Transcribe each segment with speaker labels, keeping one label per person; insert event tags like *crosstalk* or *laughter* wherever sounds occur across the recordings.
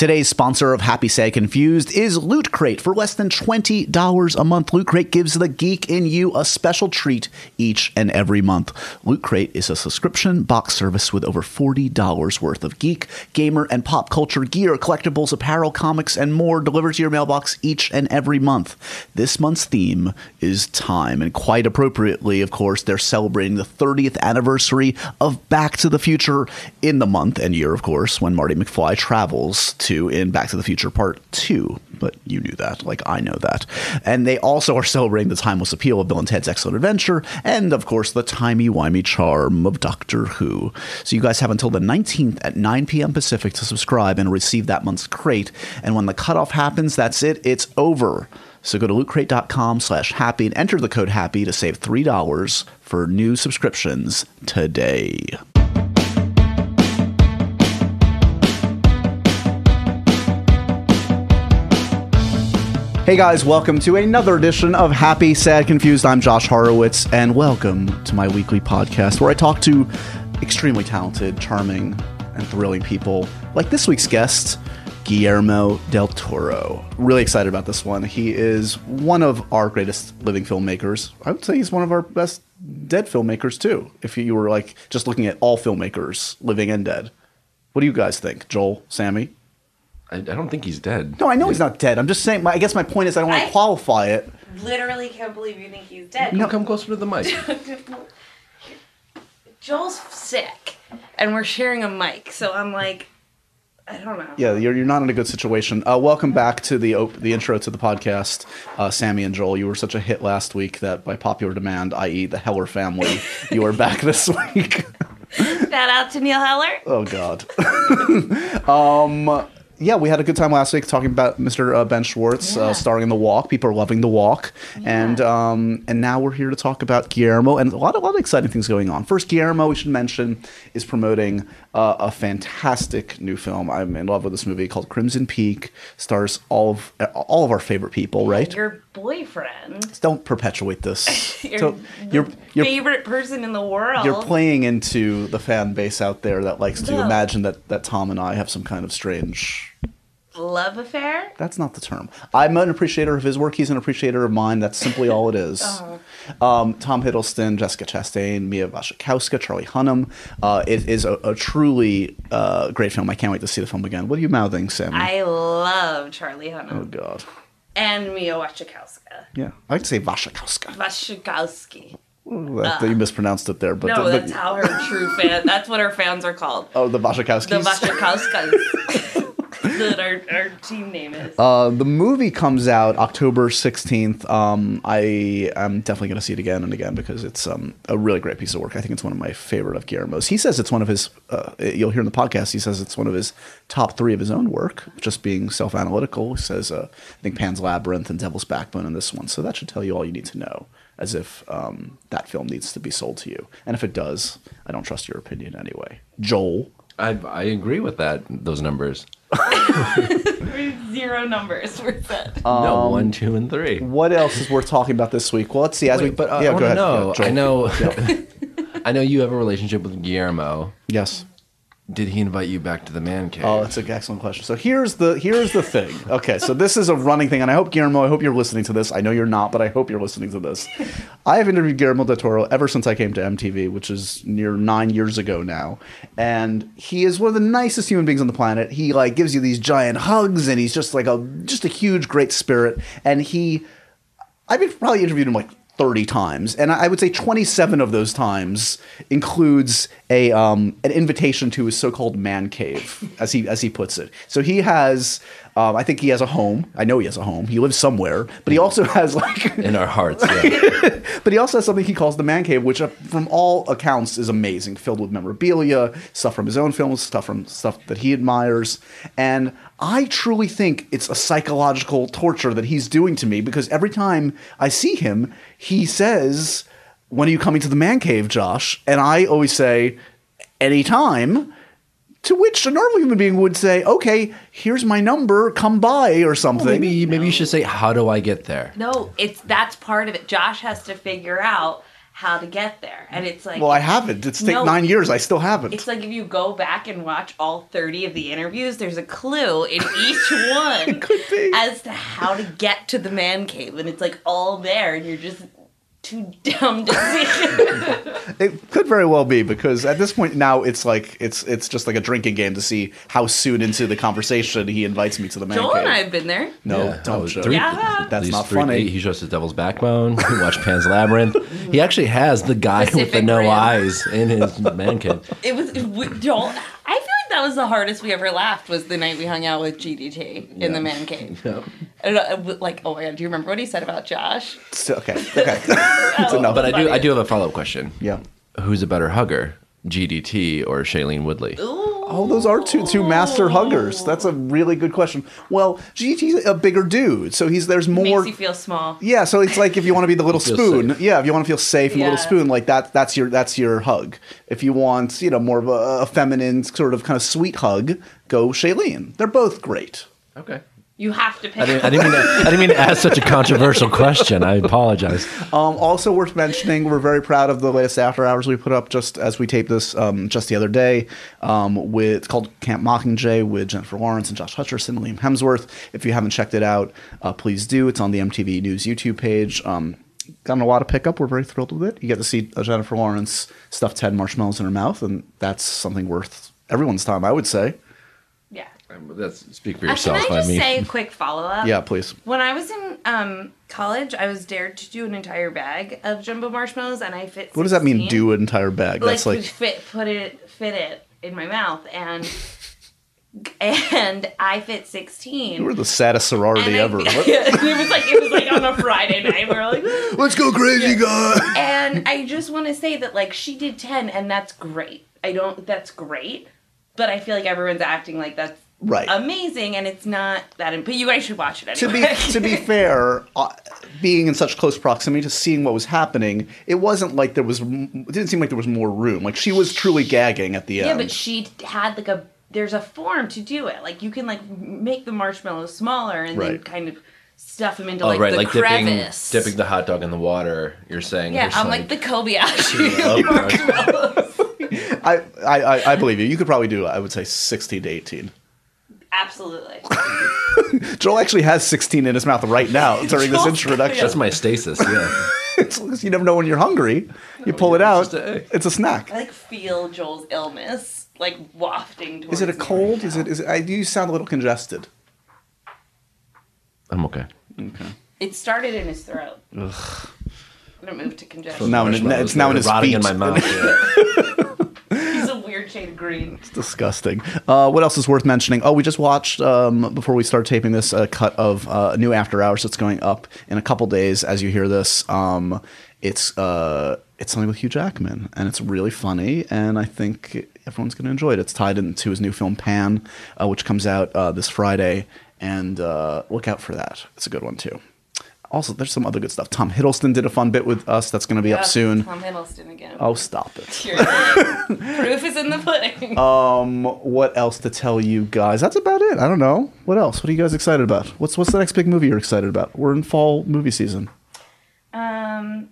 Speaker 1: Today's sponsor of Happy Sad Confused is Loot Crate. For less than $20 a month, Loot Crate gives the geek in you a special treat each and every month. Loot Crate is a subscription box service with over $40 worth of geek, gamer, and pop culture gear, collectibles, apparel, comics, and more delivered to your mailbox each and every month. This month's theme is time, and quite appropriately, of course, they're celebrating the 30th anniversary of Back to the Future in the month and year, of course, when Marty McFly travels to in Back to the Future Part 2. But you knew that, like I know that. And they also are celebrating the timeless appeal of Bill and Ted's Excellent Adventure, and of course, the timey-wimey charm of Doctor Who. So you guys have until the 19th at 9 p.m. Pacific to subscribe and receive that month's crate. And when the cutoff happens, that's it, it's over. So go to lootcrate.com slash happy and enter the code happy to save $3 for new subscriptions today. Hey guys, welcome to another edition of Happy, Sad, Confused. I'm Josh Horowitz, and welcome to my weekly podcast where I talk to extremely talented, charming, and thrilling people like this week's guest, Guillermo del Toro. Really excited about this one. He is one of our greatest living filmmakers. I would say he's one of our best dead filmmakers too, if you were like just looking at all filmmakers, living and dead. What do you guys think, Joel, Sammy?
Speaker 2: I, I don't think he's dead.
Speaker 1: No, I know he's not dead. I'm just saying. My, I guess my point is I don't want to qualify it.
Speaker 3: Literally can't believe you think he's dead.
Speaker 2: No, come closer to the mic. *laughs*
Speaker 3: Joel's sick, and we're sharing a mic, so I'm like, I don't know.
Speaker 1: Yeah, you're, you're not in a good situation. Uh, welcome back to the op- the intro to the podcast, uh, Sammy and Joel. You were such a hit last week that by popular demand, i.e., the Heller family, *laughs* you are back this week.
Speaker 3: Shout out to Neil Heller.
Speaker 1: oh God. *laughs* um, yeah, we had a good time last week talking about Mr. Uh, Ben Schwartz uh, starring in The Walk. People are loving The Walk, and um, and now we're here to talk about Guillermo and a lot, a lot of exciting things going on. First, Guillermo, we should mention, is promoting uh, a fantastic new film. I'm in love with this movie called Crimson Peak. Stars all of all of our favorite people, right?
Speaker 3: Your boyfriend.
Speaker 1: Don't perpetuate this. *laughs*
Speaker 3: Your, the
Speaker 1: you're you're
Speaker 3: favorite person in the world.
Speaker 1: you're playing into the fan base out there that likes to imagine that that Tom and I have some kind of strange
Speaker 3: Love affair?
Speaker 1: That's not the term. I'm an appreciator of his work. He's an appreciator of mine. That's simply all it is. *laughs* um, Tom Hiddleston, Jessica Chastain, Mia Wasikowska, Charlie Hunnam. Uh, it is a, a truly uh, great film. I can't wait to see the film again. What are you mouthing, Sammy?
Speaker 3: I love Charlie Hunnam.
Speaker 1: oh God.
Speaker 3: and Mia Wasikowska.
Speaker 1: Yeah, I like to say Wasikowska.
Speaker 3: Wasikowski.
Speaker 1: That, you mispronounced it there, but
Speaker 3: No,
Speaker 1: the-
Speaker 3: that's how her true fan. That's what her fans are called.
Speaker 1: oh, the Wasikowskis.
Speaker 3: The Wasikowskas. *laughs* that our, our team name is.
Speaker 1: Uh, the movie comes out October 16th. Um, I am definitely going to see it again and again because it's um, a really great piece of work. I think it's one of my favorite of Guillermo's. He says it's one of his, uh, you'll hear in the podcast, he says it's one of his top three of his own work, just being self analytical. He says, uh, I think Pan's Labyrinth and Devil's Backbone in this one. So that should tell you all you need to know, as if um, that film needs to be sold to you. And if it does, I don't trust your opinion anyway. Joel.
Speaker 2: I, I agree with that. Those numbers.
Speaker 3: Zero numbers were said.
Speaker 2: no,
Speaker 1: Um,
Speaker 2: one, two, and three.
Speaker 1: What else is worth talking about this week? Well, let's see. As we,
Speaker 2: Wait, but uh,
Speaker 1: yeah,
Speaker 2: I
Speaker 1: go
Speaker 2: want to
Speaker 1: ahead.
Speaker 2: know.
Speaker 1: Yeah, Joel.
Speaker 2: I know. *laughs* *laughs* I know you have a relationship with Guillermo.
Speaker 1: Yes.
Speaker 2: Did he invite you back to the man cave?
Speaker 1: Oh, that's an excellent question. So here's the here's the thing. Okay, so this is a running thing, and I hope Guillermo, I hope you're listening to this. I know you're not, but I hope you're listening to this. I have interviewed Guillermo del Toro ever since I came to MTV, which is near nine years ago now, and he is one of the nicest human beings on the planet. He like gives you these giant hugs, and he's just like a just a huge, great spirit. And he, I've been probably interviewed him like 30 times and i would say 27 of those times includes a um, an invitation to his so-called man cave as he as he puts it so he has um, i think he has a home i know he has a home he lives somewhere but he also has like *laughs*
Speaker 2: in our hearts. Yeah. *laughs*
Speaker 1: but he also has something he calls the man cave, which, uh, from all accounts, is amazing, filled with memorabilia, stuff from his own films, stuff from stuff that he admires. And I truly think it's a psychological torture that he's doing to me because every time I see him, he says, "When are you coming to the man cave, Josh?" And I always say, "Anytime." To which a normal human being would say, "Okay, here's my number, come by," or something.
Speaker 2: maybe maybe you should say, "How do I get there?"
Speaker 3: No, it's that's part of it. Josh has to figure out how to get there, and it's like
Speaker 1: Well, I haven't. It's taken
Speaker 3: No.
Speaker 1: nine years. I still haven't.
Speaker 3: It's like if you go back and watch all 30 of the interviews, there's a clue in each *laughs* one as to how to get to the man cave. And it's like all there, and you're just too dumb to see. *laughs*
Speaker 1: It could very well be because at this point now it's like it's it's just like a drinking game to see how soon into the conversation he invites me to the man
Speaker 3: Joel
Speaker 1: cave.
Speaker 3: and I have been there.
Speaker 1: no,
Speaker 2: Yeah,
Speaker 1: don't
Speaker 2: oh,
Speaker 1: joke.
Speaker 2: three-
Speaker 3: Yeah.
Speaker 1: That's not
Speaker 2: three-
Speaker 1: funny.
Speaker 2: He shows his Devil's Backbone. We watch Pan's Labyrinth. He mm. actually has the guy with the no
Speaker 3: Rim.
Speaker 2: eyes in his man cave.
Speaker 3: It was it, we- Joel. I feel like that was the hardest we ever laughed was the night we hung out with GDT in the man cave. *laughs*
Speaker 2: Yep.
Speaker 3: And, uh, like, oh my god, do you remember what he said about Josh?
Speaker 1: So- okay, okay. *laughs* It's enough.
Speaker 2: But I do I do have a follow up question.
Speaker 1: yeah.
Speaker 2: Who's a better hugger, GDT or Shailene Woodley?
Speaker 1: Oh, those are two two master huggers. That's a really good question. Well, GT's a bigger dude, so he's there's more.
Speaker 3: Makes you feel small.
Speaker 1: Yeah, so it's like if you want to be the little *laughs* spoon,
Speaker 2: safe.
Speaker 1: yeah, if you want to feel safe and
Speaker 3: Yeah.
Speaker 1: little spoon, like that, that's your that's your hug. If you want, you know, more of a, a feminine sort of kind of sweet hug, go Shailene. They're both great.
Speaker 2: Okay.
Speaker 3: You have to pick.
Speaker 2: I didn't, I didn't mean to, I didn't mean to ask such a controversial *laughs* question. I apologize.
Speaker 1: Um, also worth mentioning, we're very proud of the latest after hours we put up just as we taped this um, just the other day. Um, with it's called Camp Mockingjay with Jennifer Lawrence and Josh Hutcherson and Liam Hemsworth. If you haven't checked it out, uh, please do. It's on the MTV News YouTube page. Um, gotten a lot of pickup. We're very thrilled with it. You get to see uh, Jennifer Lawrence stuff ten marshmallows in her mouth, and that's something worth everyone's time, I would say.
Speaker 3: Yeah.
Speaker 2: That's speak for
Speaker 3: Uh,
Speaker 2: yourself.
Speaker 3: Can I just
Speaker 2: mean,
Speaker 3: say a quick follow up?
Speaker 1: Yeah, please.
Speaker 3: When I was in um, college, I was dared to do an entire bag of jumbo marshmallows, and I fit.
Speaker 1: What does that mean? Do an entire bag?
Speaker 3: Like,
Speaker 1: That's like
Speaker 3: fit, put it, fit it in my mouth, and and I fit sixteen.
Speaker 1: we're the saddest sorority
Speaker 3: and I-
Speaker 1: ever. *laughs*
Speaker 3: It was like it was like on a Friday night. We were like,
Speaker 1: Let's go crazy, guys.
Speaker 3: and I just want to say that like she did ten, and that's great. I don't. That's great, but I feel like everyone's acting like that's
Speaker 1: Right.
Speaker 3: amazing, and it's not that. But you guys should watch it
Speaker 1: to
Speaker 3: anyway.
Speaker 1: be to be *laughs* fair, uh, being in such close proximity to seeing what was happening, it wasn't like there was. It didn't seem like there was more room. Like she was truly gagging at the
Speaker 3: Yeah,
Speaker 1: end.
Speaker 3: Yeah but she had like a there's a form to do it. Like you can like make the marshmallows smaller and then kind of stuff them into
Speaker 2: oh,
Speaker 3: like
Speaker 2: right,
Speaker 3: the
Speaker 2: like dipping,
Speaker 3: crevice.
Speaker 2: dipping the hot dog in the water. You're saying.
Speaker 3: yeah, I'm like the Kobayashi *laughs*
Speaker 2: Oh, *laughs*
Speaker 3: marshmallows.
Speaker 1: I, I, I, I believe you. You could probably do. I would say sixteen to eighteen.
Speaker 3: Absolutely. *laughs*
Speaker 1: Joel actually has sixteen in his mouth right now *laughs* during this introduction.
Speaker 2: That's my stasis. Yeah. *laughs*
Speaker 1: It's- you never know when you're hungry. You pull it out.
Speaker 2: it's a-
Speaker 1: It's a snack.
Speaker 3: I like feel Joel's illness like wafting towards
Speaker 1: Is it a
Speaker 3: me
Speaker 1: cold?
Speaker 3: right
Speaker 1: Is
Speaker 3: now.
Speaker 1: it? Is it? I, you sound a little congested.
Speaker 2: I'm okay.
Speaker 3: It started in his throat. I'm gonna move to congestion.
Speaker 1: Now in- it's now in his
Speaker 2: are rotting
Speaker 1: feet.
Speaker 2: in my mouth. Yeah.
Speaker 3: Shade of green.
Speaker 1: disgusting. Uh, what else is worth mentioning? Oh, we just watched um, before we start taping this a cut of uh, new After Hours that's going up in a couple days. As you hear this, um, it's uh, it's something with Hugh Jackman, and it's really funny, and I think everyone's going to enjoy it. It's tied into his new film Pan, uh, which comes out uh, this Friday, and uh, look out for that. It's a good one too. Also, there's some other good stuff. Tom Hiddleston did a fun bit with us that's going to be up soon.
Speaker 3: Tom Hiddleston again.
Speaker 1: Oh, stop it. *laughs*
Speaker 3: Proof is in the pudding.
Speaker 1: Um, what else to tell you guys? That's about it. I don't know. What else? What are you guys excited about? What's what's the next big movie you're excited about? We're in fall movie season.
Speaker 3: Um,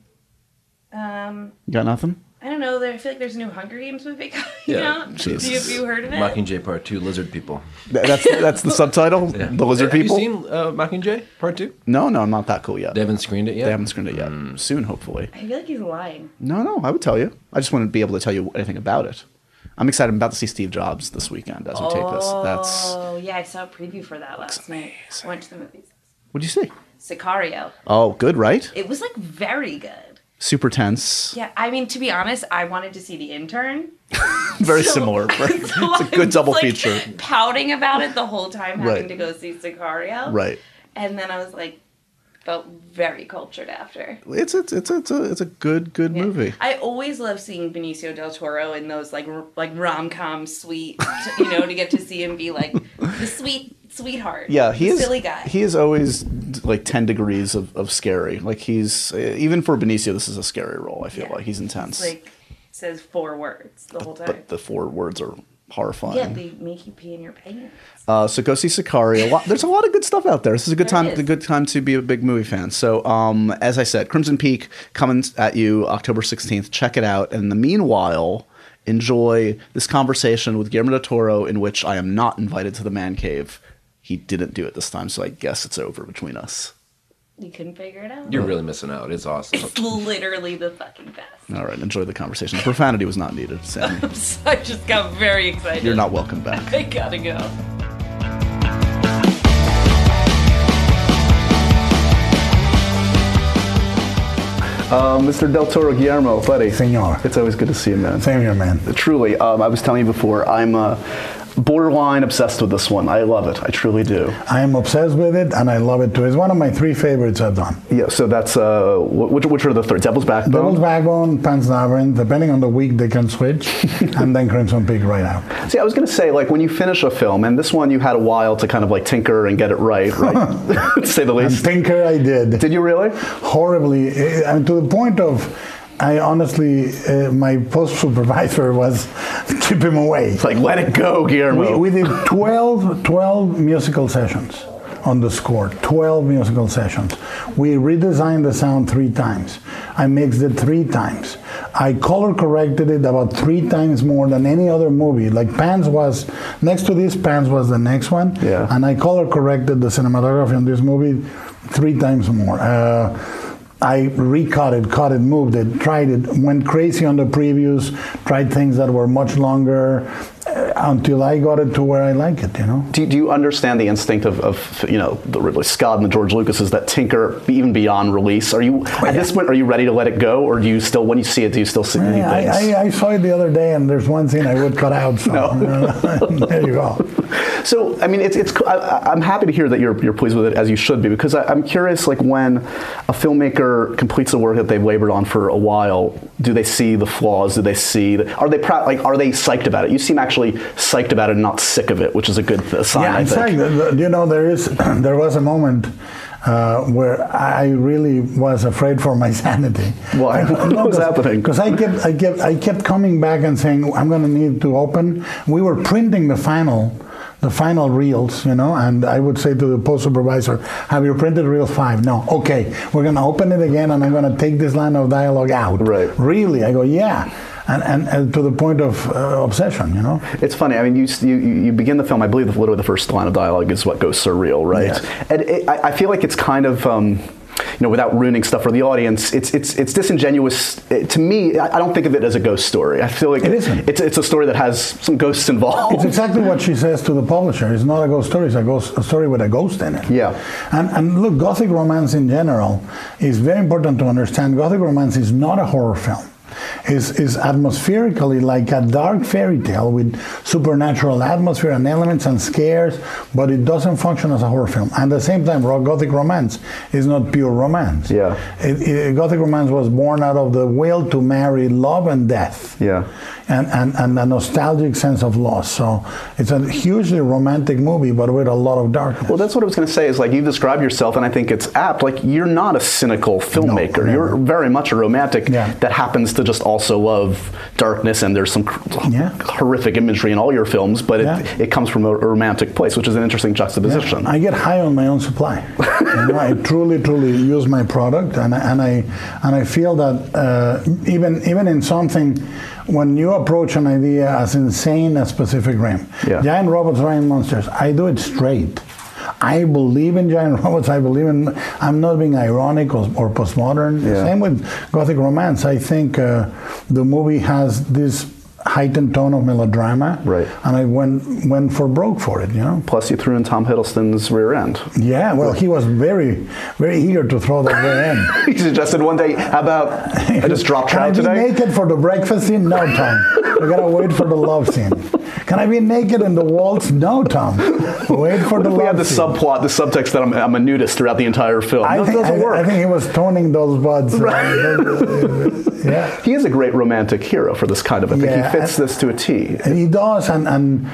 Speaker 3: um,
Speaker 1: You got nothing?
Speaker 3: I don't know. There, I feel like there's a new Hunger Games movie *laughs* coming
Speaker 2: Yeah,
Speaker 3: out. *laughs*
Speaker 1: Jesus.
Speaker 3: Do you, have you heard of it?
Speaker 2: Mockingjay Part Two, Lizard People.
Speaker 1: Th- That's that's the subtitle. *laughs*
Speaker 2: Yeah.
Speaker 1: The lizard
Speaker 2: Have
Speaker 1: people.
Speaker 2: you seen uh, Mockingjay Part Two?
Speaker 1: no, no, I'm not that cool yet.
Speaker 2: They haven't screened it yet.
Speaker 1: They haven't screened it yet.
Speaker 2: Hmm.
Speaker 1: Soon, hopefully.
Speaker 3: I feel like he's lying.
Speaker 1: No, no, I would tell you. I just wouldn't be able to tell you anything about it. I'm excited. I'm about to see Steve Jobs this weekend as we take this. That's.
Speaker 3: Oh yeah, I saw a preview for that last night.
Speaker 1: amazing.
Speaker 3: Went to the movies.
Speaker 1: What'd you see?
Speaker 3: Sicario.
Speaker 1: Oh, good, right?
Speaker 3: It was like very good.
Speaker 1: Super tense.
Speaker 3: Yeah, I mean to be honest, I wanted to see the intern. *laughs*
Speaker 1: Very
Speaker 3: So-
Speaker 1: similar. *laughs*
Speaker 3: so
Speaker 1: it's a good double
Speaker 3: like,
Speaker 1: feature.
Speaker 3: Pouting about it the whole time, having
Speaker 1: Right.
Speaker 3: to go see Sicario.
Speaker 1: Right.
Speaker 3: And then I was like, felt very cultured after.
Speaker 1: It's it's it's it's a it's a good good
Speaker 3: Yeah.
Speaker 1: movie.
Speaker 3: I always love seeing Benicio del Toro in those like r- like rom com sweet, you know, to get to see him be like the sweet sweetheart.
Speaker 1: Yeah, he is.
Speaker 3: silly guy.
Speaker 1: He is always like ten degrees of, of scary. Like he's even for Benicio, this is a scary role. I feel
Speaker 3: Yeah.
Speaker 1: like he's intense.
Speaker 3: like says four words the whole time.
Speaker 1: but the four words are horrifying.
Speaker 3: Yeah, they make you pee in your pants.
Speaker 1: Uh, so go see Sicario. A lot, there's a lot of good stuff out there. This is a good
Speaker 3: There
Speaker 1: time.
Speaker 3: is.
Speaker 1: A good time to be a big movie fan. So, um, as I said, Crimson Peak coming at you October 16th. Check it out. And in the meanwhile, enjoy this conversation with Guillermo del Toro, in which I am not invited to the man cave. He didn't do it this time, so I guess it's over between us.
Speaker 3: You couldn't figure it out.
Speaker 2: You're really missing out. It's awesome.
Speaker 3: It's literally the fucking best.
Speaker 1: All right, enjoy the conversation. The profanity was not needed, Sam. *laughs*
Speaker 3: I just got very excited.
Speaker 1: You're not welcome back. *laughs*
Speaker 3: I gotta go.
Speaker 1: Uh, Mr. Del Toro Guillermo, buddy.
Speaker 4: Senor.
Speaker 1: It's always good to see you, man.
Speaker 4: Same here, man.
Speaker 1: Truly, um, I was telling you before, I'm uh, borderline obsessed with this one. I love it. I truly do.
Speaker 4: I am obsessed with it, and I love it too. It's one of my three favorites I've done.
Speaker 1: Yeah. So that's uh, which which are the three? Devil's Backbone.
Speaker 4: Devil's Backbone, Pan's Labyrinth, depending on the week they can switch, *laughs* and then Crimson Peak right out.
Speaker 1: See, I was going to say, like, when you finish a film, and this one you had a while to kind of like tinker and get it right, right? *laughs* *laughs* to say the
Speaker 4: And
Speaker 1: least.
Speaker 4: Tinker, I did.
Speaker 1: Did you really?
Speaker 4: Horribly, and to the point of, I honestly, uh, my post supervisor was *laughs* keep him away.
Speaker 1: It's like, let it go, Guillermo.
Speaker 4: We, we did 12, 12 musical sessions on the score, 12 musical sessions. We redesigned the sound three times. I mixed it three times. I color corrected it about three times more than any other movie. Like Pans was, next to this, Pans was the next one.
Speaker 1: Yeah.
Speaker 4: And I color corrected the cinematography on this movie three times more. Uh, I recut it, cut it, moved it, tried it, went crazy on the previews, tried things that were much longer uh, until I got it to where I like it, you know?
Speaker 1: do, do you understand the instinct of, of you know the Ridley Scott and the George Lucas's that tinker even beyond release? Are you at this point are you ready to let it go, or do you still when you see it do you still see
Speaker 4: Yeah,
Speaker 1: things?
Speaker 4: I, I, I saw it the other day, and there's one scene I would cut out. So *laughs* there you go. *laughs*
Speaker 1: So, I mean, it's, it's I, I'm happy to hear that you're, you're pleased with it, as you should be, because I, I'm curious, like, when a filmmaker completes a work that they've labored on for a while, do they see the flaws? Do they see, the, are they proud, like, are they psyched about it? You seem actually psyched about it and not sick of it, which is a good sign,
Speaker 4: Yeah,
Speaker 1: I
Speaker 4: in
Speaker 1: think.
Speaker 4: fact, the- the- you know, there is *clears throat* there was a moment uh, where I really was afraid for my *laughs* sanity.
Speaker 1: Why? *laughs* What was happening?
Speaker 4: Because I kept I kept I kept coming back and saying I'm going to need to open. We were printing the final. The final reels, you know, and I would say to the post supervisor, "Have you printed reel five? No. Okay, we're gonna open it again, and I'm gonna take this line of dialogue out.
Speaker 1: Right.
Speaker 4: Really? I go, yeah, and and, and to the point of uh, obsession, you know.
Speaker 1: It's funny. I mean, you, you you begin the film. I believe literally the first line of dialogue is what goes surreal, right?
Speaker 4: Yes.
Speaker 1: And it, I, I feel like it's kind of. Um, you know, without ruining stuff for the audience, it's it's it's disingenuous It- to me. I I don't think of it as a ghost story. I feel like
Speaker 4: It isn't.
Speaker 1: It's it's a story that has some ghosts involved.
Speaker 4: It's exactly what she says to the publisher. It's not a ghost story. It's a ghost a story with a ghost in it.
Speaker 1: Yeah.
Speaker 4: And and look, gothic romance in general is very important to understand. Gothic romance is not a horror film. Is is atmospherically like a dark fairy tale with supernatural atmosphere and elements and scares, but it doesn't function as a horror film. And at the same time, gothic romance is not pure romance.
Speaker 1: Yeah.
Speaker 4: It, it, gothic romance was born out of the will to marry love and death
Speaker 1: Yeah.
Speaker 4: and, and, and a nostalgic sense of loss. So it's a hugely romantic movie, but with a lot of darkness.
Speaker 1: Well, that's what I was going to say. Is like you describe yourself, and I think it's apt. Like you're not a cynical filmmaker.
Speaker 4: never.
Speaker 1: you're very much a romantic
Speaker 4: Yeah.
Speaker 1: that happens to just also love darkness, and there's some
Speaker 4: Yeah.
Speaker 1: horrific imagery in all your films, but
Speaker 4: Yeah.
Speaker 1: it, it comes from a, romantic place, which is an interesting juxtaposition.
Speaker 4: I get high on my own supply. *laughs* you know, I truly, truly use my product, and, I- and I and I feel that uh, even even in something, when you approach an idea as insane as Pacific Rim,
Speaker 1: Yeah.
Speaker 4: giant robots, giant monsters, I do it straight. I believe in giant *laughs* robots. I believe in. I'm not being ironic or, or postmodern.
Speaker 1: Yeah.
Speaker 4: Same with gothic romance. I think uh, the movie has this heightened tone of melodrama,
Speaker 1: Right.
Speaker 4: And I went went for broke for it. You know.
Speaker 1: Plus, you threw in Tom Hiddleston's rear end.
Speaker 4: Yeah, well, he was very, very eager to throw that rear end. *laughs*
Speaker 1: he suggested one day, "How about I just dropped
Speaker 4: Can I
Speaker 1: trout
Speaker 4: be
Speaker 1: today?"
Speaker 4: naked for the breakfast scene? No, Tom. We gotta wait for the love scene. Can I be naked in the waltz? No, Tom. Wait for the
Speaker 1: we have the
Speaker 4: scene.
Speaker 1: subplot, the subtext that I'm, I'm a nudist throughout the entire film?
Speaker 4: I
Speaker 1: that
Speaker 4: think,
Speaker 1: doesn't
Speaker 4: I,
Speaker 1: work.
Speaker 4: I think he was toning those buds. uh, *laughs* yeah.
Speaker 1: he is a great romantic hero for this kind of a thing.
Speaker 4: Yeah,
Speaker 1: he fits
Speaker 4: and-
Speaker 1: this to a T.
Speaker 4: And he does, and, and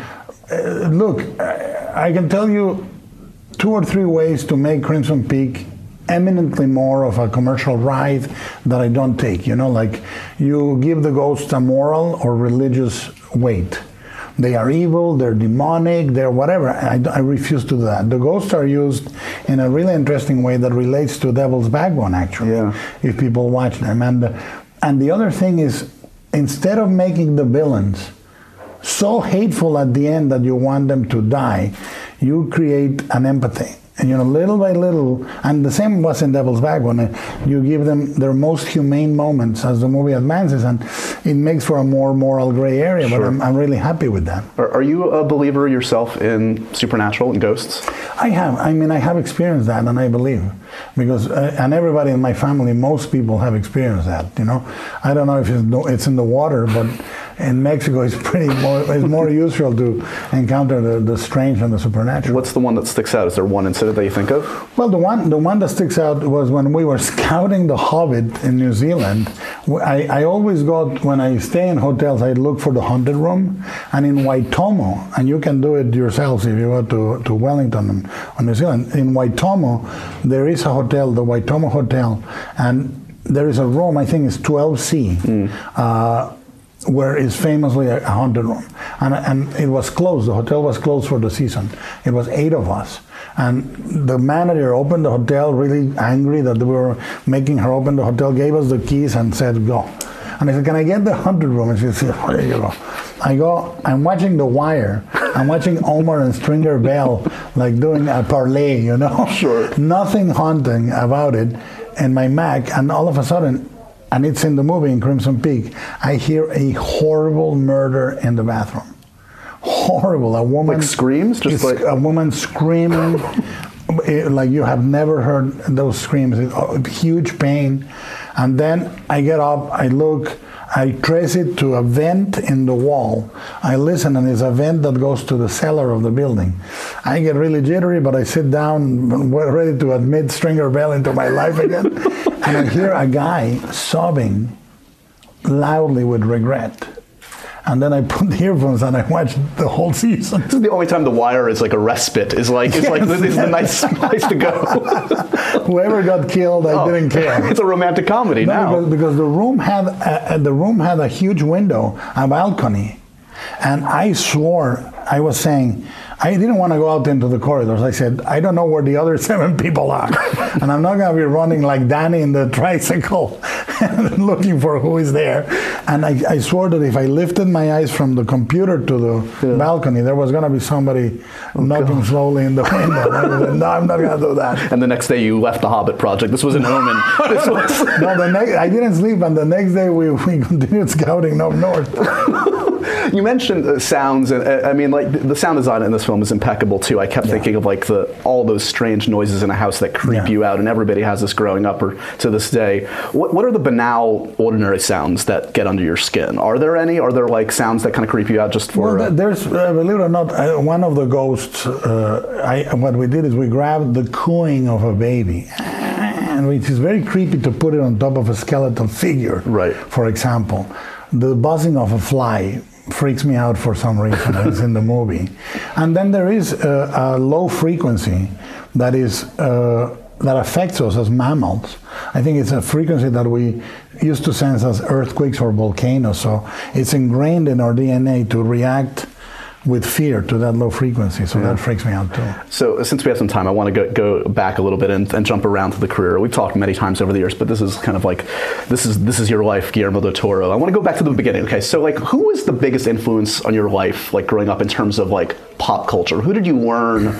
Speaker 4: uh, look, I I can tell you two or three ways to make Crimson Peak eminently more of a commercial ride that I don't take. You know, like you give the ghost a moral or religious weight. they are evil, they're demonic, they're whatever. I, I refuse to do that. The ghosts are used in a really interesting way that relates to Devil's Backbone, actually,
Speaker 1: Yeah.
Speaker 4: if people watch them. And, and the other thing is, instead of making the villains so hateful at the end that you want them to die, you create an empathy. You know, little by little, and the same was in Devil's Backbone. uh, You give them their most humane moments as the movie advances, and it makes for a more moral gray area. But I'm, I'm really happy with that.
Speaker 1: Are, are you a believer yourself in supernatural and ghosts?
Speaker 4: I have. I mean, I have experienced that, and I believe because, uh, and everybody in my family, most people have experienced that. You know, I don't know if it's, it's in the water, but in Mexico, it's pretty more. It's more usual to encounter the, the strange and the supernatural.
Speaker 1: What's the one that sticks out? Is there one incident that you think of?
Speaker 4: Well, the one the one that sticks out was when we were *laughs* scouting the Hobbit in New Zealand. I, I always go when I stay in hotels. I look for the haunted room, and in Waitomo, and you can do it yourselves if you go to, to Wellington on New Zealand. In Waitomo, there is a hotel, the Waitomo Hotel, and there is a room. I think it's 12C. Uh, where is famously a haunted room. And, and it was closed. The hotel was closed for the season. It was eight of us. And the manager opened the hotel really angry that we were making her open the hotel, gave us the keys and said, go. And I said, can I get the haunted room? And she said, oh, there you go. I go, I'm watching The Wire. I'm watching Omar and Stringer Bell like doing a parlay, you know?
Speaker 1: Sure. *laughs*
Speaker 4: Nothing haunting about it. And my Mac, and all of a sudden, and it's in the movie in Crimson Peak. I hear a horrible murder in the bathroom. Horrible. A woman
Speaker 1: Like screams? Just like-
Speaker 4: a woman screaming, *laughs* like you have never heard those screams. Huge pain, and then I get up. I look. I trace it to a vent in the wall. I listen, and it's a vent that goes to the cellar of the building. I get really jittery, but I sit down, ready to admit Stringer Bell into my life again, *laughs* and I hear a guy sobbing loudly with regret. And then I put the earphones and I watched the whole season.
Speaker 1: This is the only time The Wire is like a respite. Is like it's like
Speaker 4: Yes.
Speaker 1: this is the nice place to go. *laughs*
Speaker 4: Whoever got killed, I oh. didn't care. *laughs*
Speaker 1: It's a romantic comedy
Speaker 4: No,
Speaker 1: now.
Speaker 4: because, because the room had a, the room had a huge window, a balcony, and I swore I was saying I didn't want to go out into the corridors. I said I don't know where the other seven *laughs* people are, and I'm not going to be running like Danny in the *laughs* tricycle, *laughs* looking for who is there. And I, I swore that if I lifted my eyes from the computer to the balcony, there was going to be somebody oh, knocking slowly in the window. And I said, no, I'm not going to do that.
Speaker 1: and the next day you left the Hobbit project. This was an omen. This was,
Speaker 4: No, the next I didn't sleep, and the next day we, we continued scouting up north.
Speaker 1: You mentioned uh, sounds, and uh, I mean, like the, sound design in this film is impeccable too. I kept thinking of like the all those strange noises in a house that creep
Speaker 4: Yeah.
Speaker 1: you out, and everybody has this growing up or to this day. What, what are the banal, ordinary sounds that get under your skin? Are there any? Are there like sounds that kind of creep you out just for?
Speaker 4: Well, there's, uh, believe it or not, uh, one of the ghosts. Uh, I, what we did is we grabbed the cooing of a baby, and which is very creepy to put it on top of a skeletal figure.
Speaker 1: Right.
Speaker 4: For example, the buzzing of a fly freaks me out for some reason. it's in the movie, and then there is a, a low frequency that is. Uh, that affects us as mammals. I think it's a frequency that we used to sense as earthquakes or volcanoes. So it's ingrained in our DNA to react with fear to that low frequency. So that freaks me out too.
Speaker 1: So, uh, since we have some time, I want to go, go back a little bit and, and jump around to the career. We've talked many times over the years, but this is kind of like this is this is your life, Guillermo del Toro. I want to go back to the beginning. Okay, so like, who was the biggest influence on your life, like growing up, in terms of like pop culture? Who did you learn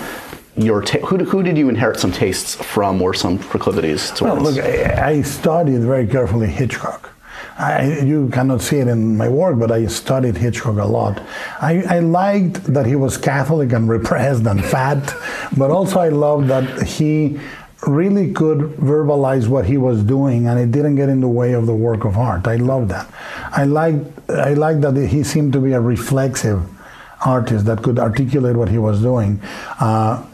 Speaker 1: your ta- who, who did you inherit some tastes from or some proclivities towards?
Speaker 4: Well, look, I, I studied very carefully Hitchcock. I, you cannot see it in my work, but I studied Hitchcock a lot. I, I liked that he was Catholic and repressed and fat, but also I loved that he really could verbalize what he was doing and it didn't get in the way of the work of art. I love that. I liked, I liked that he seemed to be a reflexive artist that could articulate what he was doing. Uh,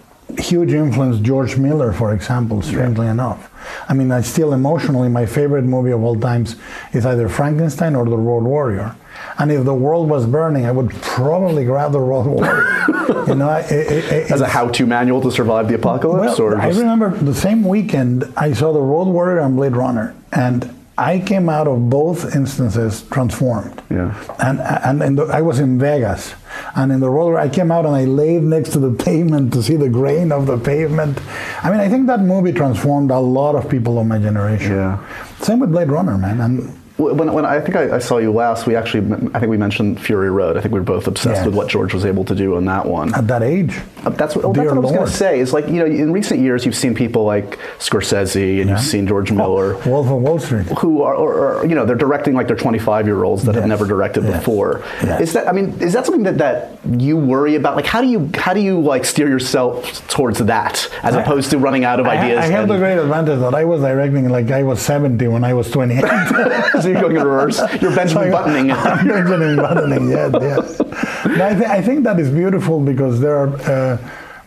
Speaker 4: huge influence George Miller, for example, strangely enough. I mean, I still emotionally, my favorite movie of all times is either Frankenstein or The Road Warrior. And if the world was burning, I would probably grab The Road Warrior. *laughs* you know, it, it,
Speaker 1: As a how-to manual to survive the apocalypse,
Speaker 4: well,
Speaker 1: or
Speaker 4: I remember the same weekend I saw The Road Warrior and Blade Runner, and I came out of both instances transformed.
Speaker 1: Yeah.
Speaker 4: And and, and I was in Vegas, And in the roller, I came out and I laid next to the *laughs* pavement to see the grain of the pavement. I mean, I think that movie transformed a lot of people of my generation.
Speaker 1: Yeah.
Speaker 4: Same with Blade Runner, man. And
Speaker 1: When, when I think I, I saw you last, we actually, I think we mentioned Fury Road. I think we were both obsessed
Speaker 4: Yes.
Speaker 1: with what George was able to do on that one.
Speaker 4: at that age,
Speaker 1: Uh, That's what, oh, that's what I was going to say. Is like you know, in recent years, you've seen people like Scorsese and
Speaker 4: Yeah.
Speaker 1: you've seen George Miller,
Speaker 4: Wolf of Wall Street.
Speaker 1: who are, or, or, you know, they're directing like they're 25 year olds that have never directed
Speaker 4: Yes.
Speaker 1: before.
Speaker 4: Yes.
Speaker 1: Is that? I mean, is that something that, that you worry about? Like, how do you how do you like steer yourself towards that as
Speaker 4: I-
Speaker 1: opposed to running out of
Speaker 4: I,
Speaker 1: ideas?
Speaker 4: I have
Speaker 1: and-
Speaker 4: the great advantage that I was directing like I was 70 when I was 28. *laughs*
Speaker 1: you're going in reverse. You're *laughs* *laughs* Benjamin buttoning.
Speaker 4: I'm Benjamin buttoning, yes, yes. I, th- I think that is beautiful because there are, uh,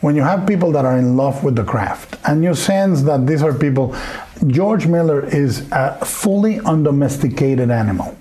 Speaker 4: when you have people that are in love with the craft, and you sense that these are people, George Miller is a fully undomesticated animal.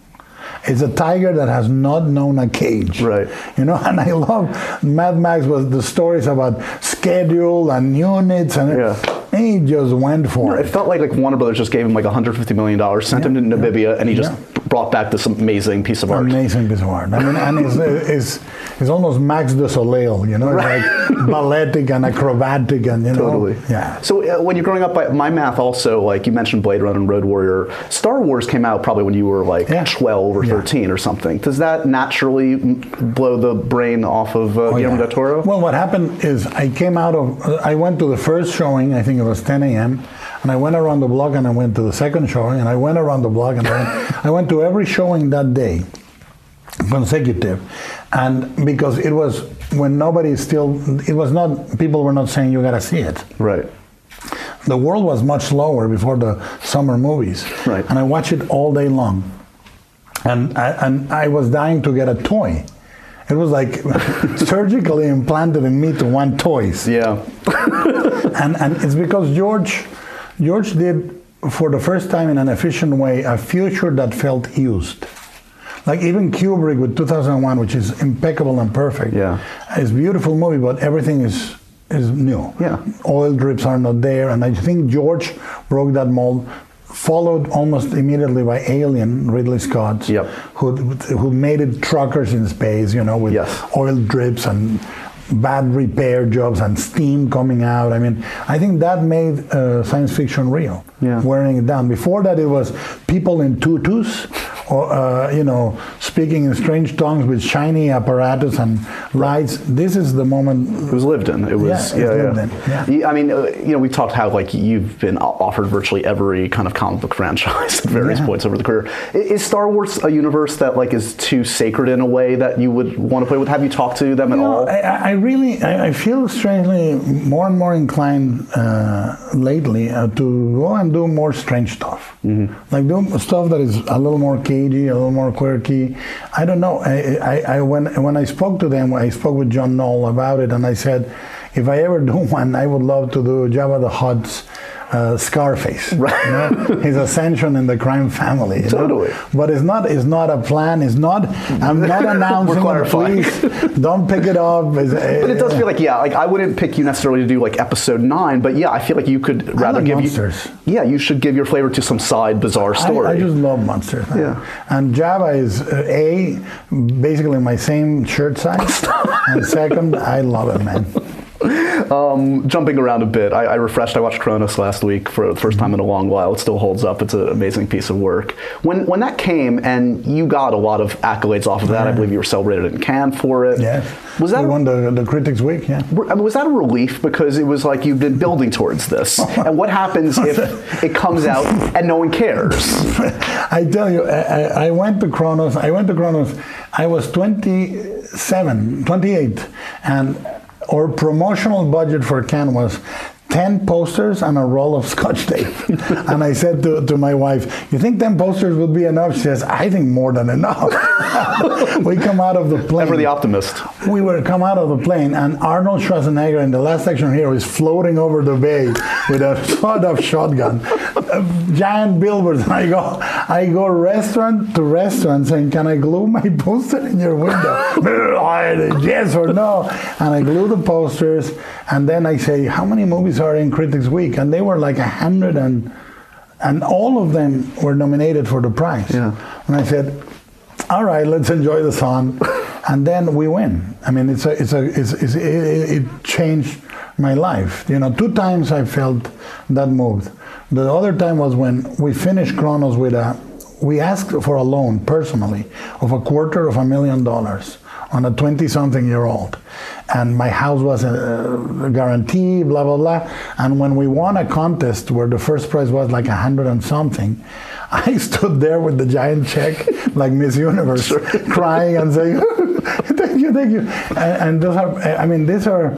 Speaker 4: It's a tiger that has not known a cage.
Speaker 1: Right.
Speaker 4: You know, *laughs* and I love Mad Max was the stories about schedule and units and
Speaker 1: Yeah.
Speaker 4: He just went for
Speaker 1: It
Speaker 4: it.
Speaker 1: felt like like Warner Brothers just gave him like 150 million dollars, sent him to
Speaker 4: Yeah,
Speaker 1: Namibia, and he just
Speaker 4: yeah.
Speaker 1: Brought back this amazing piece of art.
Speaker 4: Amazing piece of art. I mean, and it's, it's, it's almost Max de Soleil, you know, it's like balletic and acrobatic and, you know.
Speaker 1: Totally.
Speaker 4: Yeah.
Speaker 1: So uh, when you're growing up, by my math also, like you mentioned Blade Runner and Road Warrior, Star Wars came out probably when you were like
Speaker 4: Yeah.
Speaker 1: 12 or
Speaker 4: Yeah.
Speaker 1: 13 or something. Does that naturally blow the brain off of uh,
Speaker 4: Oh,
Speaker 1: Guillermo
Speaker 4: yeah.
Speaker 1: del Toro?
Speaker 4: Well, what happened is I came out of, uh, I went to the first showing, I think it was 10 a.m., and I went around the block and I went to the second showing, and I went around the block and I went, I went to every showing that day, consecutive. And because it was when nobody still, it was not, people were not saying you gotta see it.
Speaker 1: right.
Speaker 4: the world was much slower before the summer movies.
Speaker 1: Right.
Speaker 4: And I watched it all day long. And I, and I was dying to get a toy. It was like *laughs* surgically implanted in me to want toys.
Speaker 1: Yeah.
Speaker 4: And, and it's because George, George did, for the first time in an efficient way, a future that felt used. Like even Kubrick with 2001, which is impeccable and perfect.
Speaker 1: Yeah.
Speaker 4: It's a beautiful movie, but everything is is new.
Speaker 1: Yeah.
Speaker 4: Oil drips are not there, and I think George broke that mold. Followed almost immediately by Alien, Ridley Scott,
Speaker 1: Yep.
Speaker 4: who who made it truckers in space, you know, with
Speaker 1: Yes.
Speaker 4: oil drips and bad repair jobs and steam coming out. I mean, I think that made uh, science fiction real.
Speaker 1: Yeah.
Speaker 4: Wearing it down. Before that, it was people in tutus, uh, you know, speaking in strange tongues with shiny apparatus and lights. This is the moment.
Speaker 1: It was lived in. It was,
Speaker 4: Yeah,
Speaker 1: yeah,
Speaker 4: lived
Speaker 1: yeah.
Speaker 4: in, yeah.
Speaker 1: I mean, uh, you know, we talked how like you've been offered virtually every kind of comic book *laughs* franchise at various points over the career. Is Star Wars a universe that like is too sacred in a way that you would want to play with? Have you talked to them at
Speaker 4: know,
Speaker 1: all?
Speaker 4: I, I really, I, I feel strangely more and more inclined uh, lately uh, to go and do more strange stuff.
Speaker 1: Mm-hmm.
Speaker 4: Like do stuff that is a little more a little more quirky. I don't know. I, I, I when when I spoke to them, I spoke with John Knoll about it, and I said, if I ever *laughs* do one, I would love to do Jabba the Hutt's. Uh, Scarface, *laughs*
Speaker 1: Right.
Speaker 4: you know, his ascension in the crime family. you know?
Speaker 1: Totally.
Speaker 4: But it's not. It's not a plan. It's not. I'm not *laughs* announcing. it,
Speaker 1: clarifying.
Speaker 4: Please don't pick it up. It's,
Speaker 1: But it does feel like yeah, like I wouldn't pick you necessarily to do like episode nine, but yeah, I feel like you could rather
Speaker 4: like
Speaker 1: give
Speaker 4: monsters.
Speaker 1: you yeah, you should give your flavor to some side bizarre
Speaker 4: I,
Speaker 1: story.
Speaker 4: I just love monsters. man.
Speaker 1: Yeah.
Speaker 4: And Jabba is uh, a basically my same shirt size, *laughs* and second, I love it, man. *laughs*
Speaker 1: Um, jumping around a bit, I, I refreshed. I watched Cronos last week for the first time in a long while. It still holds up. It's an amazing piece of work. When when that came, and you got a lot of accolades off of that. I believe you were celebrated in Cannes for it.
Speaker 4: Yeah.
Speaker 1: Was that
Speaker 4: we won the, the Critics Week? Yeah.
Speaker 1: Was that a relief because it was like you've been building towards this? *laughs* and what happens if it comes out and no one cares? *laughs*
Speaker 4: I tell you, I, I- I went to Cronos. I went to Cronos. I was 27, 28, and our promotional budget for Cannes was 10 posters and a roll of scotch tape. *laughs* and I said to, to my wife, You think 10 posters would be enough? She says, I think more than enough. *laughs* we come out of the plane.
Speaker 1: Ever the optimist.
Speaker 4: we were come out of the plane and Arnold Schwarzenegger in the last section here is floating over the bay with a sawed off shotgun. Giant billboards. And I go I go restaurant to restaurant saying, Can I glue my poster in your window? *laughs* yes or no. And I glue the posters and then I say, How many movies in Critics Week? And they were like a hundred and and all of them were nominated for the prize.
Speaker 1: Yeah.
Speaker 4: And I said, all right, let's enjoy the sun. *laughs* and then we win. I mean, it's a, it's a, it's, it's, it, it changed my life. You know, two times I felt that moved. The other time was when we finished Cronos with a, we asked for a loan personally of a quarter of a million dollars on a 20 something year old. And my house was uh, a, a guarantee, blah, blah, blah. And when we won a contest where the first prize was like a hundred and something, *laughs* I stood there with the giant check, like Miss Universe, crying and saying, *laughs* thank you, thank you. And, and those are, I mean, these are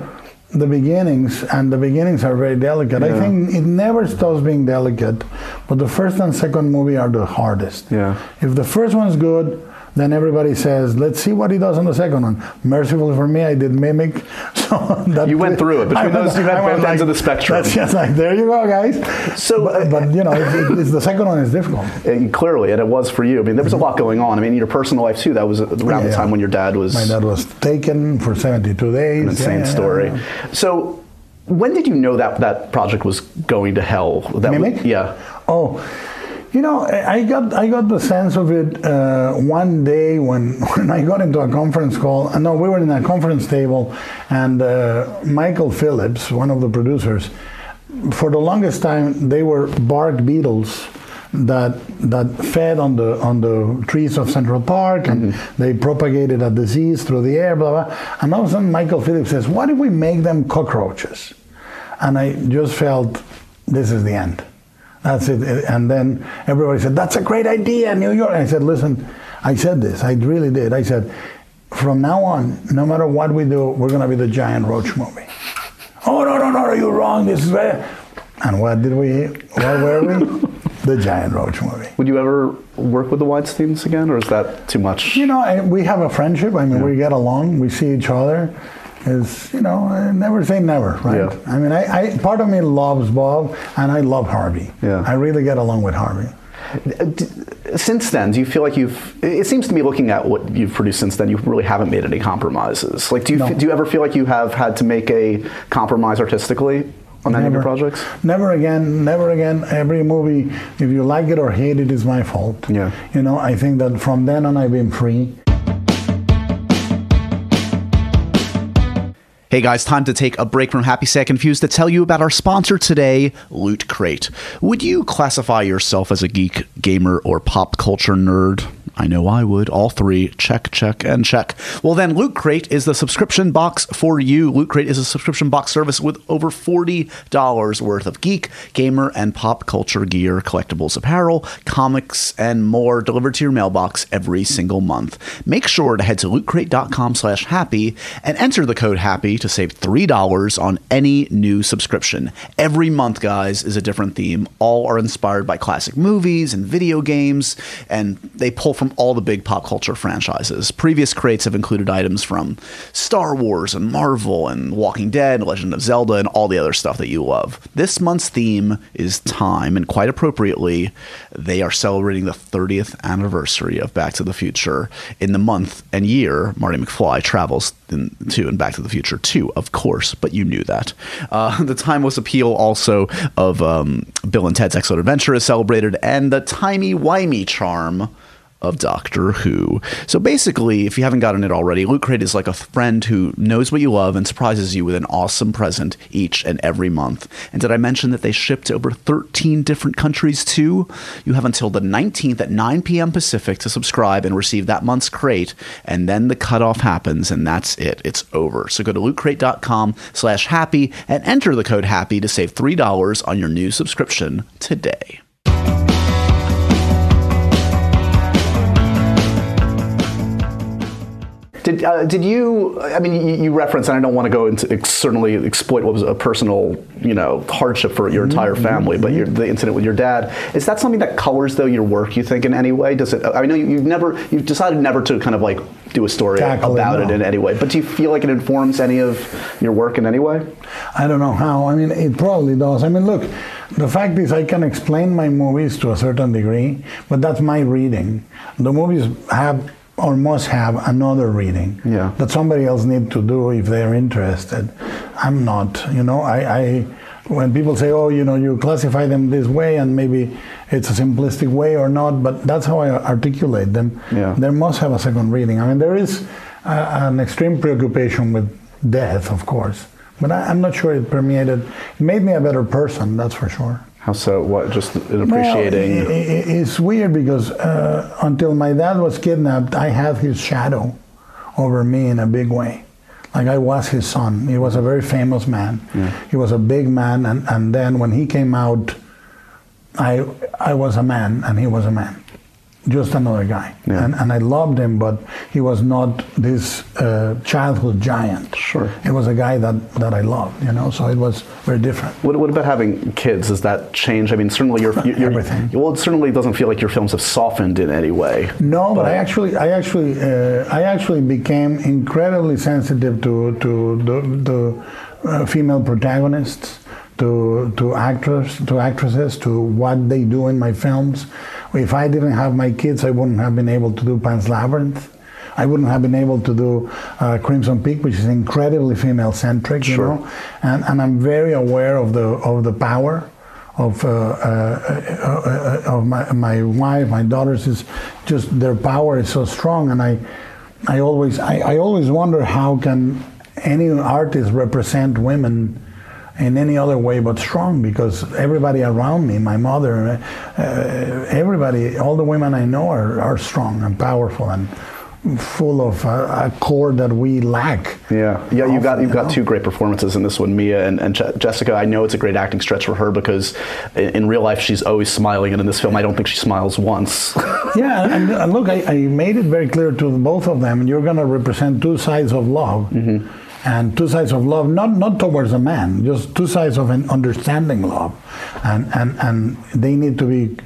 Speaker 4: the beginnings, and the beginnings are very delicate. I think it never stops being delicate, but the first and second movie are the hardest.
Speaker 1: Yeah.
Speaker 4: If the first one's good, then everybody says, "Let's see what he does on the second one." Mercifully for me, I did mimic. *laughs* So that
Speaker 1: You went through it. Between
Speaker 4: I
Speaker 1: those, you had both ends of the spectrum.
Speaker 4: That's just like there you go, guys.
Speaker 1: So,
Speaker 4: but,
Speaker 1: uh,
Speaker 4: but, you know, it, it, it's, the second one is difficult. *laughs*
Speaker 1: And clearly, and it was for you. I mean, there was a lot going on. I mean, your personal life too. That was around the.
Speaker 4: Yeah.
Speaker 1: time when your dad was
Speaker 4: My dad was taken for 72 days.
Speaker 1: an insane
Speaker 4: Yeah,
Speaker 1: story. So, when did you know that that project was going to hell? That was-
Speaker 4: Mimic?
Speaker 1: yeah.
Speaker 4: Oh, you know, I got I got the sense of it uh, one day when *laughs* when I got into a conference call. uh, No, we were in a conference table, and uh, Michael Phillips, one of the producers, for the longest time they were bark beetles that that fed on the on the trees of Central Park and they propagated a disease through the air, blah blah. And all of a sudden, Michael Phillips says, "What if we make them cockroaches?" And I just felt this is the end. That's it. And then everybody said, That's a great idea, New York. And I said, Listen, I said this. I really did. I said, From now on, no matter what we do, we're going to be the giant roach movie. Oh, no, no, no, are you're wrong. This is very. And what did we, what were we? *laughs* the giant roach movie.
Speaker 1: Would you ever work with the Weinsteins again, or is that too much?
Speaker 4: You know, I- we have a friendship. I mean, we get along. We see each other. Is you know, I never say never, right?
Speaker 1: Yeah.
Speaker 4: I mean, I, I part of me loves Bob, and I love Harvey.
Speaker 1: Yeah.
Speaker 4: I really get along with Harvey.
Speaker 1: Since then, do you feel like you've? It seems to me, looking at what you've produced since then, you really haven't made any compromises. Like, do you
Speaker 4: No.
Speaker 1: do you ever feel like you have had to make a compromise artistically on any of your projects?
Speaker 4: Never again, never again. Every movie, if you like it or hate it, is my fault.
Speaker 1: Yeah.
Speaker 4: You know, I think that from then on, I've been free.
Speaker 1: Hey guys, time to take a break from Happy Sad Confused to tell you about our sponsor today, Loot Crate. Would you classify yourself as a geek, gamer, or pop culture nerd? I know I would. All three. Check, check, and check. Well, then, Loot Crate is the subscription box for you. Loot Crate is a subscription box service with over $40 worth of geek, gamer, and pop culture gear, collectibles, apparel, comics, and more delivered to your mailbox every single month. Make sure to head to lootcrate.com slash happy and enter the code happy to save $3 on any new subscription. Every month, guys, is a different theme. All are inspired by classic movies and video games, and they pull from all the big pop culture franchises. Previous crates have included items from Star Wars and Marvel and Walking Dead, and Legend of Zelda, and all the other stuff that you love. This month's theme is time, and quite appropriately, they are celebrating the 30th anniversary of Back to the Future. In the month and year, Marty McFly travels in, to and Back to the Future too, of course, but you knew that. Uh, *laughs* the timeless appeal also of um, Bill and Ted's Excellent Adventure is celebrated, and the timey-wimey charm of Doctor Who. So basically, if you haven't gotten it already, Loot Crate is like a friend who knows what you love and surprises you with an awesome present each and every month. And did I mention that they ship to over 13 different countries too? You have until the 19th at 9 p.m. Pacific to subscribe and receive that month's crate, and then the cutoff happens, and that's it. It's over. So go to lootcrate.com slash happy and enter the code happy to save $3 on your new subscription today. Did, uh, did you? I mean, you, you referenced, and I don't want to go into ex- certainly exploit what was a personal, you know, hardship for your entire family, but your, the incident with your dad is that something that colors though your work? You think in any way? Does it? I know you, you've never, you've decided never to kind of like do a story
Speaker 4: Tackle it,
Speaker 1: about it,
Speaker 4: no.
Speaker 1: in any way. But do you feel like it informs any of your work in any way?
Speaker 4: I don't know how. I mean, it probably does. I mean, look, the fact is, I can explain my movies to a certain degree, but that's my reading. The movies have or must have another reading
Speaker 1: Yeah.
Speaker 4: that somebody else need to do if they're interested. I'm not. You know, I, I when people say, "Oh, you know, you classify them this way," and maybe it's a simplistic way or not, but that's how I articulate them.
Speaker 1: Yeah.
Speaker 4: There must have a second reading. I mean, there is a, an extreme preoccupation with death, of course. But I, I'm not sure it permeated. It made me a better person, that's for sure.
Speaker 1: How so? What? Just in appreciating.
Speaker 4: i- it's weird because uh, until my dad was kidnapped, I had his shadow over me in a big way. Like I was his son. He was a very famous man. He was a big man, and, and then when he came out, I I was a man and he was a man, just another guy.
Speaker 1: Yeah.
Speaker 4: And and I loved him, but he was not this uh, childhood giant.
Speaker 1: Sure.
Speaker 4: It was a guy that that I loved, you know. So it was very different.
Speaker 1: What, what about having kids? Does that change? I mean, certainly your, your,
Speaker 4: Everything.
Speaker 1: Well, it certainly doesn't feel like your films have softened in any way.
Speaker 4: No, but I actually, I actually, uh, I actually became incredibly sensitive to to the, the uh, female protagonists, to to actors, to actresses, to what they do in my films. If I didn't have my kids, I wouldn't have been able to do Pan's Labyrinth. I wouldn't have been able to do uh, Crimson Peak, which is incredibly female-centric, you
Speaker 1: Sure.
Speaker 4: know. And, and I'm very aware of the of the power of uh, uh, uh, of my my wife, my daughters is just their power is so strong, and I I always I, I always wonder how can any artist represent women in any other way but strong because everybody around me, my mother, uh, everybody, all the women I know are, are strong and powerful and full of uh, a core that we lack.
Speaker 1: Yeah, yeah. You've got you've
Speaker 4: you
Speaker 1: got
Speaker 4: know?
Speaker 1: two great performances in this one, Mia and, and Je- Jessica. I know it's a great acting stretch for her because in, in real life she's always smiling, and in this film I don't think she smiles once. *laughs*
Speaker 4: Yeah, and, and look, I, I made it very clear to both of them. You're going to represent two sides of love, and two sides of love, not not towards a man, just two sides of an understanding love, and and and they need to be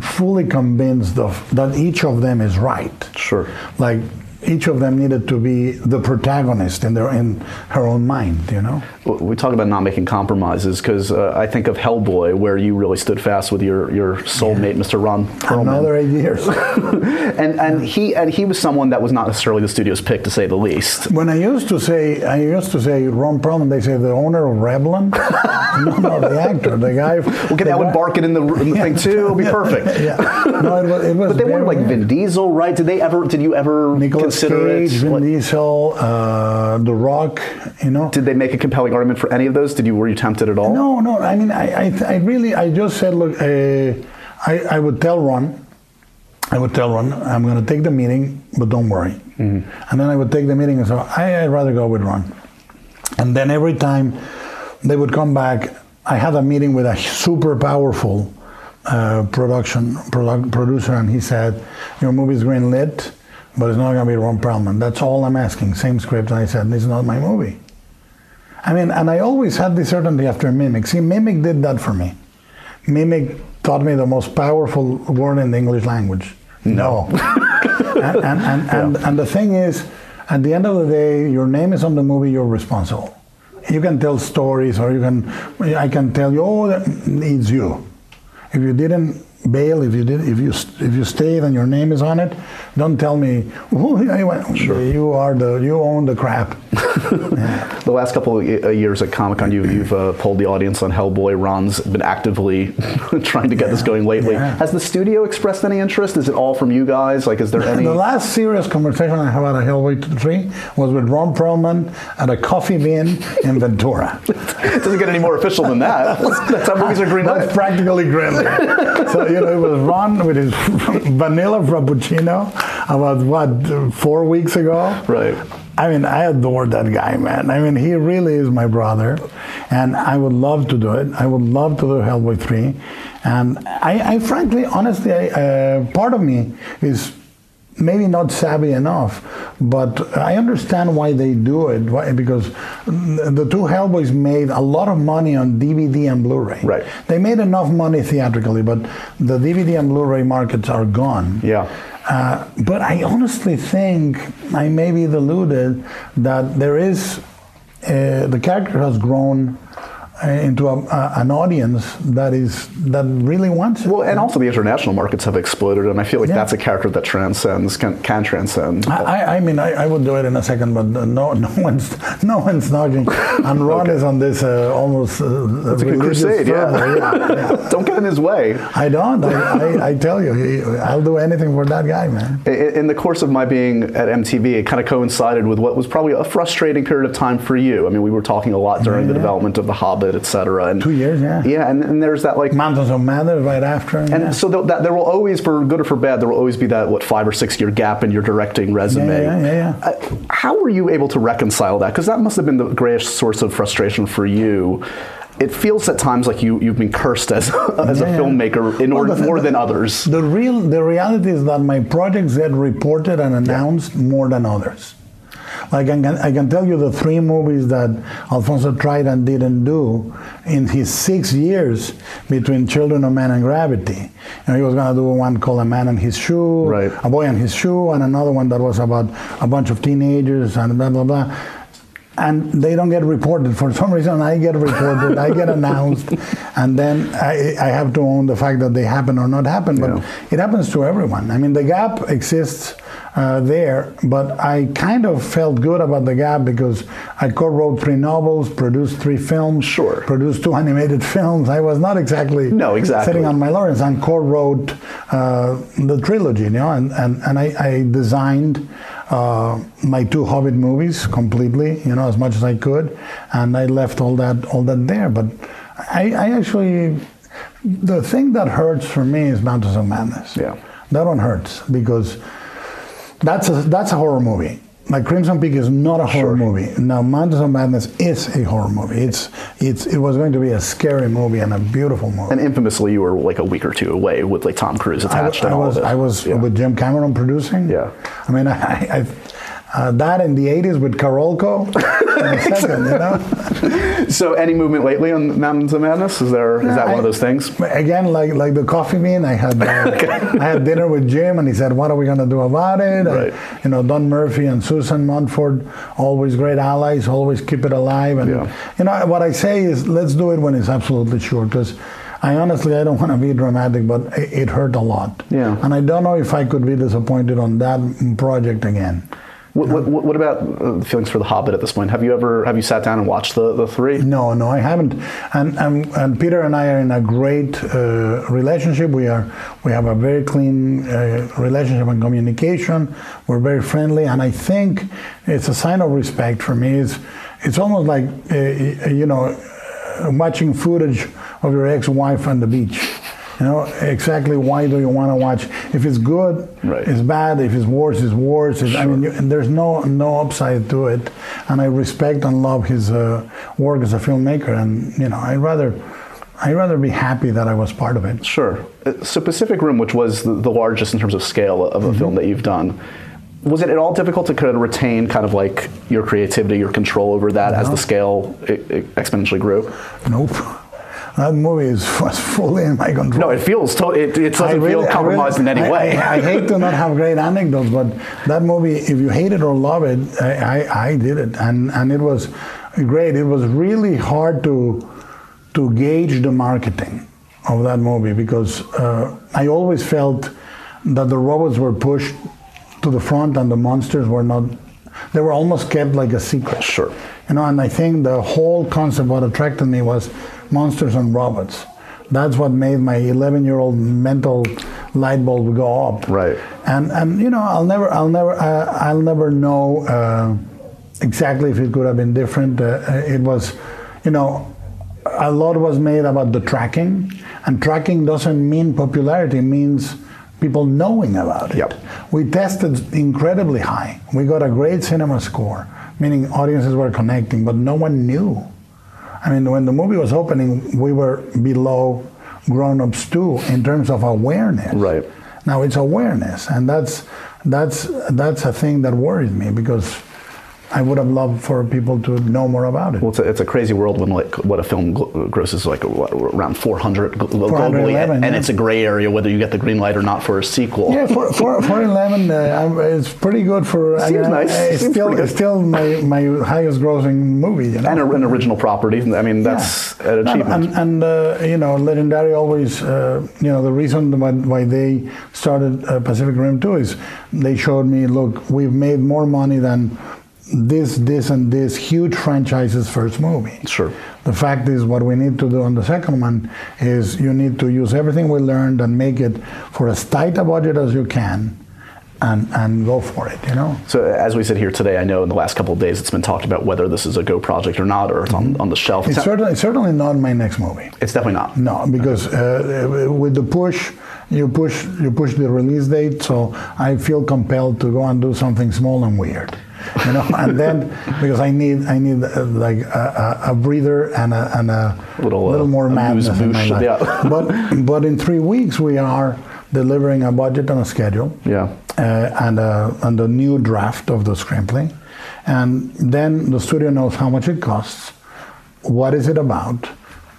Speaker 4: fully convinced of that each of them is right.
Speaker 1: Sure.
Speaker 4: Like each of them needed to be the protagonist in their in her own mind. You know.
Speaker 1: we talk about not making compromises because uh, I think of Hellboy, where you really stood fast with your, your soulmate, Mr. Ron Perlman.
Speaker 4: Another eight years. *laughs*
Speaker 1: and and he and he was someone that was not necessarily the studio's pick, to say the least.
Speaker 4: When I used to say, I used to say Ron Perlman, they say the owner of Revlon. *laughs* no, no, the actor, the guy. *laughs*
Speaker 1: We'll get
Speaker 4: Ellen
Speaker 1: Barkin in the, in the thing too. It'll be perfect.
Speaker 4: Yeah, no, it was. It was
Speaker 1: But they wanted like. Vin Diesel, right? Did they ever? Did you ever
Speaker 4: Nicolas
Speaker 1: consider
Speaker 4: Cage,
Speaker 1: it?
Speaker 4: Vin
Speaker 1: Like,
Speaker 4: Diesel, uh, The Rock. You know.
Speaker 1: did they make a compelling argument for any of those? Did you were you tempted at all?
Speaker 4: No, no. I mean, I, I, I really, I just said, look, uh, I, I would tell Ron, I would tell Ron, I'm going to take the meeting, but don't worry. And then I would take the meeting and say, I, I'd rather go with Ron. And then every time they would come back, I had a meeting with a super powerful uh, production produ- producer, and he said, "Your movie's green lit, but it's not going to be Ron Perlman. That's all I'm asking. Same script." And I said, "This is not my movie." I mean, and I always had the certainty after Mimic. See, Mimic did that for me. Mimic taught me the most powerful word in the English language. No. *laughs* and, and, and, and, and the thing is, at the end of the day, your name is on the movie, you're responsible. You can tell stories, or you can, I can tell you, oh, that needs you. If you didn't bail, if you did, if you if you stayed and your name is on it, don't tell me. Oh, went, you are the you own the crap. *laughs*
Speaker 1: The last couple of uh, years at Comic Con, you, you've uh, pulled the audience on Hellboy. Ron's been actively *laughs* trying to get this going lately.
Speaker 4: yeah.
Speaker 1: Has the studio expressed any interest? Is it all from you guys? Like, is there any?
Speaker 4: The last serious conversation I had at Hellboy 3 was with Ron Perlman at a coffee bean in Ventura.
Speaker 1: it *laughs* doesn't get any more official than that. *laughs* That's how movies are green
Speaker 4: That's practically grilling. so, you know, it was Ron with his vanilla frappuccino about what, four weeks ago?
Speaker 1: Right.
Speaker 4: I mean, I adore that guy, man. I mean, he really is my brother, and I would love to do it. I would love to do Hellboy 3. And I, I frankly, honestly, I, uh, part of me is maybe not savvy enough, but I understand why they do it. Why, because the two Hellboys made a lot of money on DVD and Blu-ray.
Speaker 1: Right.
Speaker 4: They made enough money theatrically, but the DVD and Blu-ray markets are gone.
Speaker 1: Yeah.
Speaker 4: Uh, but I honestly think I may be deluded that there is uh, the character has grown into a, a, an audience that is that really wants it.
Speaker 1: Well, and also the international markets have exploded, and I feel like
Speaker 4: Yeah.
Speaker 1: that's a character that transcends, can, can transcend.
Speaker 4: I, I- mean, I, I would do it in a second, but uh, no, *laughs* no one's, no one's knocking. And *laughs* Ron is on this uh, almost uh,
Speaker 1: It's a crusade,
Speaker 4: fervor.
Speaker 1: yeah. *laughs* Don't get in his way.
Speaker 4: I don't. I, I, I tell you, he, I'll do anything for that guy, man.
Speaker 1: I- In the course of my being at MTV, it kind of coincided with what was probably a frustrating period of time for you. I mean, we were talking a lot during the development of The Hobbit, et cetera. And
Speaker 4: Two years, yeah.
Speaker 1: Yeah, and, and there's that like.
Speaker 4: Mountains of Madness right after.
Speaker 1: And
Speaker 4: yeah.
Speaker 1: so th- that, there will always, for good or for bad, there will always be that what five or six year gap in your directing resume.
Speaker 4: Yeah, yeah, yeah, yeah.
Speaker 1: Uh, how were you able to reconcile that? Because that must have been the greatest source of frustration for you. It feels at times like you you've been cursed as *laughs* as
Speaker 4: Yeah,
Speaker 1: a filmmaker in
Speaker 4: Well,
Speaker 1: more
Speaker 4: the-
Speaker 1: than others.
Speaker 4: The real, the reality is that my projects get reported and announced more than others. Like I can, I can tell you the three movies that Alfonso tried and didn't do in his six years between Children of Men and Gravity. You know, he was going to do one called A Man and His Shoe,
Speaker 1: Right.
Speaker 4: A Boy and His Shoe, and another one that was about a bunch of teenagers and blah blah blah. And they don't get reported for some reason. I get reported, I get announced, *laughs* and then I, I have to own the fact that they happen or not happen. But
Speaker 1: Yeah.
Speaker 4: it happens to everyone. I mean, the gap exists uh, there, but I kind of felt good about the gap because I co-wrote three novels, produced three films,
Speaker 1: Sure.
Speaker 4: produced two animated films. I was not exactly
Speaker 1: No, exactly.
Speaker 4: sitting on my laurels and co-wrote uh, the trilogy, you know, and, and, and I, I designed uh, my two Hobbit movies completely, you know, as much as I could, and I left all that all that there. But I, I actually, the thing that hurts for me is Mountains of Madness.
Speaker 1: Yeah.
Speaker 4: that one hurts because that's a that's a horror movie. Like Crimson Peak is not a horror
Speaker 1: Sure.
Speaker 4: movie. Now Mountains of Madness is a horror movie. It's it's it was going to be a scary movie and a beautiful movie.
Speaker 1: And infamously, you were like a week or two away with like Tom Cruise attached
Speaker 4: I
Speaker 1: and all
Speaker 4: was
Speaker 1: of it.
Speaker 4: I was
Speaker 1: Yeah.
Speaker 4: with Jim Cameron producing.
Speaker 1: Yeah.
Speaker 4: I mean, *laughs* I, I uh, that in the '80s with Carolco. in *laughs* second, you know.
Speaker 1: So, any movement lately on Mountains of Madness? Is there is that one of those things?
Speaker 4: Again, like like the coffee bean, I had uh, *laughs* I had dinner with Jim, and he said, "What are we going to do about it?" And, you know, Don Murphy and Susan Montford, always great allies, always keep it alive. And
Speaker 1: Yeah.
Speaker 4: you know, what I say is, let's do it when it's absolutely sure, because. I honestly, I don't want to be dramatic, but it, it hurt a lot.
Speaker 1: Yeah.
Speaker 4: And I don't know if I could be disappointed on that project again.
Speaker 1: What, what, what about uh, feelings for The Hobbit at this point? Have you ever have you sat down and watched the, the three?
Speaker 4: No, no, I haven't. And and, and Peter and I are in a great uh, relationship. We are we have a very clean uh, relationship and communication. We're very friendly, and I think it's a sign of respect for me. It's it's almost like uh, you know uh, watching footage of your ex-wife on the beach. You know exactly why do you want to watch? If it's good,
Speaker 1: Right.
Speaker 4: it's bad. If it's worse, it's worse. It's, I mean, you, and there's no no upside to it. And I respect and love his uh, work as a filmmaker. And you know, I rather I'd rather be happy that I was part of it.
Speaker 1: Sure. Uh, So Pacific Rim, which was the, the largest in terms of scale of a
Speaker 4: Mm-hmm.
Speaker 1: film that you've done, was it at all difficult to kind of retain kind of like your creativity, your control over that as the scale exponentially grew?
Speaker 4: Nope. That movie is, *laughs* was fully in my control.
Speaker 1: No, it feels to- it, it doesn't
Speaker 4: really-
Speaker 1: feel compromised
Speaker 4: really-
Speaker 1: in any
Speaker 4: I-
Speaker 1: way.
Speaker 4: I, I hate to not have great anecdotes, but that movie, if you hate it or love it, I, I, I did it, and and it was great. It was really hard to to gauge the marketing of that movie because uh, I always felt that the robots were pushed to the front and the monsters were not. They were almost kept like a secret.
Speaker 1: Sure.
Speaker 4: You know, and I think the whole concept what attracted me was monsters and robots. That's what made my 11-year-old mental light bulb go up.
Speaker 1: Right.
Speaker 4: And and you know, I'll never, I'll never, uh, I'll never know uh, exactly if it could have been different. Uh, it was, you know, a lot was made about the tracking, and tracking doesn't mean popularity. It means people knowing about it.
Speaker 1: Yep.
Speaker 4: We tested incredibly high. We got a great cinema score, meaning audiences were connecting, but no one knew. I mean, when the movie was opening, we were below Grown Ups too in terms of awareness.
Speaker 1: Right.
Speaker 4: Now it's awareness, and that's that's that's a thing that worries me because I would have loved for people to know more about it.
Speaker 1: Well, it's a, it's a crazy world when like what a film grosses like what, around 400 globally, and, and
Speaker 4: yeah.
Speaker 1: it's a gray area whether you get the green light or not for a sequel.
Speaker 4: Yeah, for, for, for 11, uh, it's pretty good for.
Speaker 1: Seems
Speaker 4: mean,
Speaker 1: nice.
Speaker 4: It's
Speaker 1: Seems
Speaker 4: still, it's still my, my highest grossing movie. You know?
Speaker 1: And a, an original property. I mean, that's an
Speaker 4: And,
Speaker 1: achievement.
Speaker 4: and, and uh, you know, Legendary always, uh, you know, the reason why, why they started uh, Pacific Rim 2 is they showed me, look, we've made more money than this, this, and this huge franchise's first movie.
Speaker 1: Sure.
Speaker 4: The fact is, what we need to do on the second one is you need to use everything we learned and make it for as tight a budget as you can, and and go for it. You know.
Speaker 1: So as we sit here today, I know in the last couple of days it's been talked about whether this is a Go project or not, or it's on, on the shelf.
Speaker 4: It's certainly certainly not my next movie.
Speaker 1: it's definitely not.
Speaker 4: No, because uh, with the push, you push you push the release date, so I feel compelled to go and do something small and weird, *laughs* you know. and then because I need I need uh, like a, a, breather and a, and a
Speaker 1: Little, uh,
Speaker 4: more
Speaker 1: a
Speaker 4: madness in my life.
Speaker 1: yeah. *laughs*
Speaker 4: but but in three weeks we are delivering a budget and a schedule.
Speaker 1: Yeah.
Speaker 4: Uh, and a and a new draft of the screenplay, and then the studio knows how much it costs, what is it about,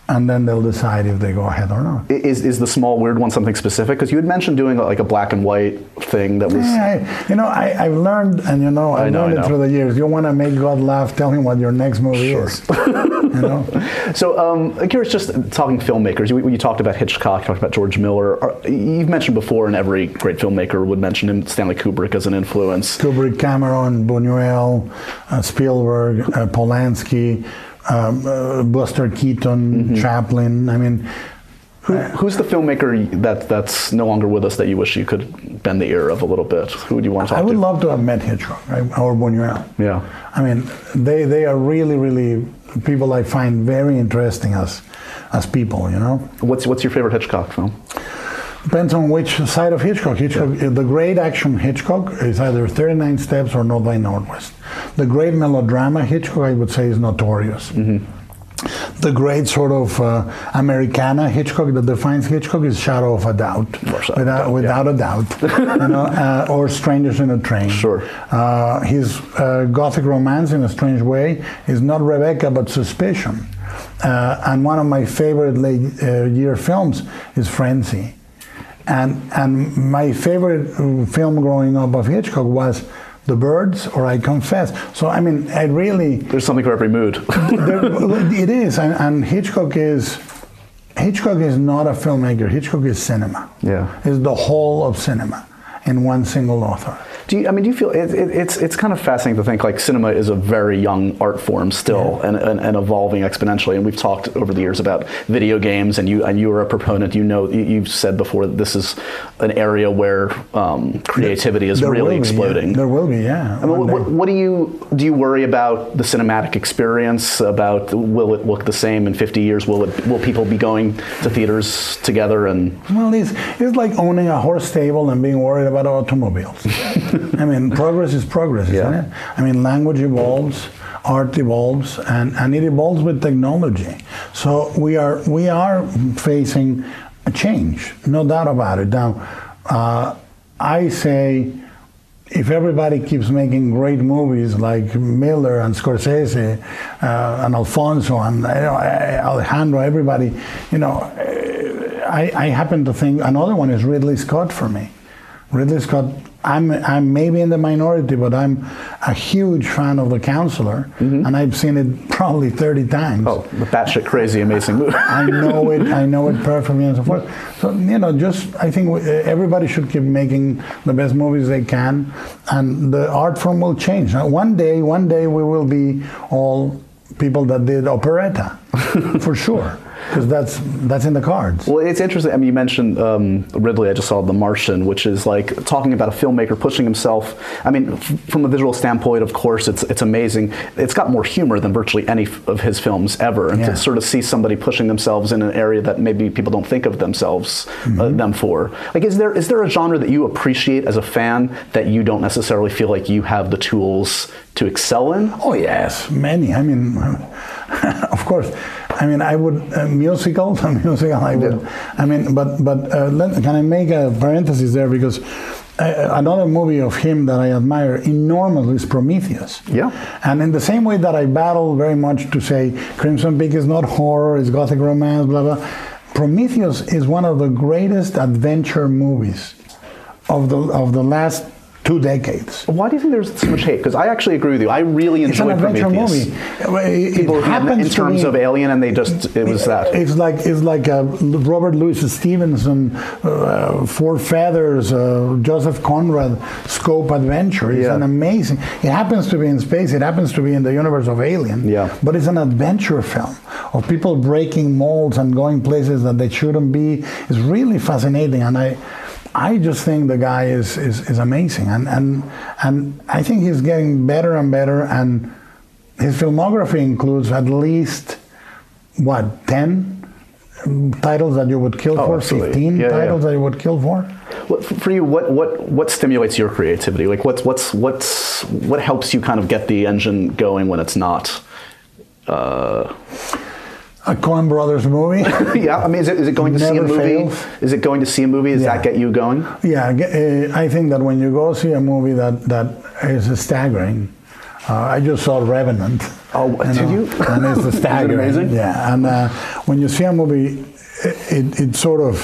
Speaker 4: and then they'll decide if they go ahead or not.
Speaker 1: Is, is the small weird one something specific? Because you had mentioned doing like a black and white thing that was.
Speaker 4: Yeah, I, you know, I, I've learned, and you know, I've
Speaker 1: I know,
Speaker 4: learned
Speaker 1: I
Speaker 4: it through the years. You want to make God laugh, tell him what your next movie is. *laughs* you know,
Speaker 1: So um, I'm curious, just talking filmmakers, you, you talked about Hitchcock, you talked about George Miller. Are, you've mentioned before, and every great filmmaker would mention him, Stanley Kubrick as an influence.
Speaker 4: Kubrick, Cameron, Buñuel, uh, Spielberg, uh, Polanski, um, uh, Buster Keaton,
Speaker 1: Mm-hmm.
Speaker 4: Chaplin. I mean,
Speaker 1: Who, who's the filmmaker that that's no longer with us that you wish you could bend the ear of a little bit? Who would you want to talk to?
Speaker 4: I would
Speaker 1: to?
Speaker 4: love to have met Hitchcock right, or Buñuel.
Speaker 1: Yeah.
Speaker 4: I mean, they they are really really people I find very interesting as as people. You know.
Speaker 1: What's what's your favorite Hitchcock film?
Speaker 4: Depends on which side of Hitchcock. Hitchcock, the great action Hitchcock is either 39 Steps or North by Northwest. The great melodrama Hitchcock, I would say, is Notorious. The great sort of uh, Americana Hitchcock that defines Hitchcock is Shadow of a Doubt,
Speaker 1: of a
Speaker 4: without,
Speaker 1: Doubt,
Speaker 4: without a doubt, *laughs* you know, uh, or Strangers in a Train.
Speaker 1: Sure.
Speaker 4: Uh, his uh, gothic romance, in a strange way, is not Rebecca but Suspicion. Uh, and one of my favorite late uh, year films is Frenzy. And and my favorite uh, film growing up of Hitchcock was The Birds or I Confess. So I mean, I really
Speaker 1: There's something for every mood. *laughs*
Speaker 4: there, it is, and, and Hitchcock is Hitchcock is not a filmmaker. Hitchcock is cinema.
Speaker 1: Yeah.
Speaker 4: is the whole of cinema in one single author.
Speaker 1: Do you, I mean, do you feel it, it, it's it's kind of fascinating to think like cinema is a very young art form still and, and, and evolving exponentially. And we've talked over the years about video games, and you and you are a proponent. You know, you, you've said before that this is an area where um, creativity is
Speaker 4: There
Speaker 1: really
Speaker 4: be, yeah.
Speaker 1: exploding.
Speaker 4: There will be, yeah.
Speaker 1: I mean, what, what, what do you do? You worry about the cinematic experience? About will it look the same in 50 years? Will it will people be going to theaters together? And
Speaker 4: Well, it's, it's like owning a horse stable and being worried about automobiles. *laughs* *laughs* I mean, progress is progress, isn't it? I mean, language evolves, art evolves, and, and it evolves with technology. So we are we are facing a change, no doubt about it. Now, uh, I say if everybody keeps making great movies like Miller and Scorsese uh, and Alfonso and you know, Alejandro, everybody, you know, I, I happen to think another one is Ridley Scott for me. Ridley Scott, I'm, I'm maybe in the minority, but I'm a huge fan of The Counselor, mm-hmm. and I've seen it probably 30 times.
Speaker 1: oh, the batshit crazy, amazing movie. *laughs*
Speaker 4: I know it. I know it perfectly, and so forth. So you know, just I think everybody should keep making the best movies they can, and the art form will change. Now, one day, one day we will be all people that did operetta, *laughs* for sure, because that's that's in the cards.
Speaker 1: Well, it's interesting. I mean, you mentioned um, Ridley. I just saw The Martian, which is like talking about a filmmaker pushing himself. I mean, f- from a visual standpoint, of course, it's it's amazing. It's got more humor than virtually any f- of his films ever. And
Speaker 4: Yeah.
Speaker 1: to sort of see somebody pushing themselves in an area that maybe people don't think of themselves uh, them for. Like, is there is there a genre that you appreciate as a fan that you don't necessarily feel like you have the tools to excel in?
Speaker 4: Oh yes, many. I mean, *laughs* of course. I mean, I would uh, musical, *laughs* musical. I would. I mean, but but uh, let, can I make a parenthesis there because uh, another movie of him that I admire enormously is Prometheus.
Speaker 1: Yeah.
Speaker 4: And in the same way that I battle very much to say Crimson Peak is not horror, it's gothic romance, blah blah. Prometheus is one of the greatest adventure movies of the of the last two decades.
Speaker 1: Why do you think there's so much hate? Because I actually agree with you. I really
Speaker 4: It's an adventure
Speaker 1: Prometheus.
Speaker 4: movie. It
Speaker 1: People in,
Speaker 4: happens
Speaker 1: in
Speaker 4: to
Speaker 1: terms
Speaker 4: be-
Speaker 1: of Alien, and they just it was that.
Speaker 4: It's like it's like uh, Robert Louis Stevenson, uh, Four Feathers, uh, Joseph Conrad scope adventure. It's
Speaker 1: Yeah.
Speaker 4: an amazing. It happens to be in space. It happens to be in the universe of Alien.
Speaker 1: Yeah.
Speaker 4: But it's an adventure film of people breaking molds and going places that they shouldn't be. It's really fascinating, and I. I just think the guy is, is, is amazing, and, and and I think he's getting better and better. And his filmography includes at least what 10 titles that you would kill
Speaker 1: Oh,
Speaker 4: for
Speaker 1: absolutely.
Speaker 4: 15
Speaker 1: Yeah, yeah.
Speaker 4: titles that you would kill for
Speaker 1: What, for you, what, what, what stimulates your creativity? Like, what's, what's, what's, what helps you kind of get the engine going when it's not? Uh,
Speaker 4: a Coen Brothers movie *laughs*
Speaker 1: yeah, I mean, is it, is it going to see a movie?
Speaker 4: fails.
Speaker 1: Is it going to see a movie? Does
Speaker 4: Yeah.
Speaker 1: that get you going?
Speaker 4: yeah uh, I think that when you go see a movie that that is staggering uh, I just saw Revenant
Speaker 1: Oh, did you?
Speaker 4: and it's *laughs*
Speaker 1: Is it
Speaker 4: staggering
Speaker 1: amazing?
Speaker 4: yeah and uh, when you see a movie it, it sort of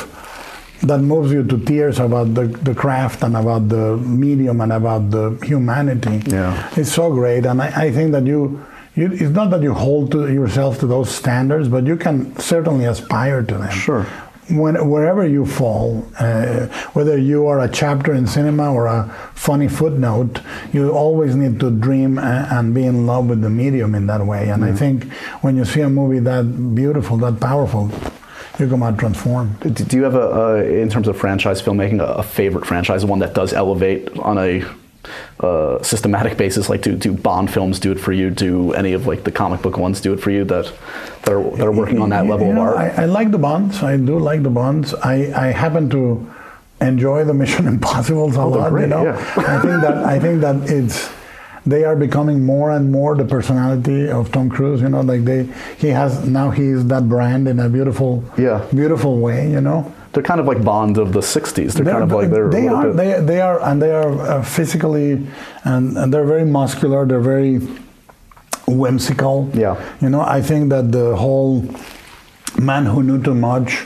Speaker 4: that moves you to tears about the, the craft and about the medium and about the humanity.
Speaker 1: Yeah.
Speaker 4: It's so great. And I, I think that you, you, it's not that you hold to yourself to those standards, but you can certainly aspire to them.
Speaker 1: Sure.
Speaker 4: When, wherever you fall, uh, whether you are a chapter in cinema or a funny footnote, you always need to dream a- and be in love with the medium in that way. And I think when you see a movie that beautiful, that powerful, you come out transformed.
Speaker 1: Do you have a, uh, in terms of franchise filmmaking, a, a favorite franchise, one that does elevate on a uh, systematic basis? Like, do, do Bond films do it for you? Do any of like the comic book ones do it for you that that are, that are working on that level
Speaker 4: you
Speaker 1: of art?
Speaker 4: I, I like the Bonds. I do like the Bonds. I, I happen to enjoy the Mission *laughs* Impossibles a
Speaker 1: Oh,
Speaker 4: lot.
Speaker 1: great,
Speaker 4: you know,
Speaker 1: yeah.
Speaker 4: I think that I think that it's they are becoming more and more the personality of Tom Cruise. You know, like they he has now he is that brand in a beautiful
Speaker 1: Yeah.
Speaker 4: beautiful way. You know.
Speaker 1: They're kind of like Bond of the '60s. They're, kind of like they're.
Speaker 4: they are they, they are and they are uh, physically and, and they're very muscular they're very whimsical
Speaker 1: Yeah.
Speaker 4: you know i think that the whole man who knew too much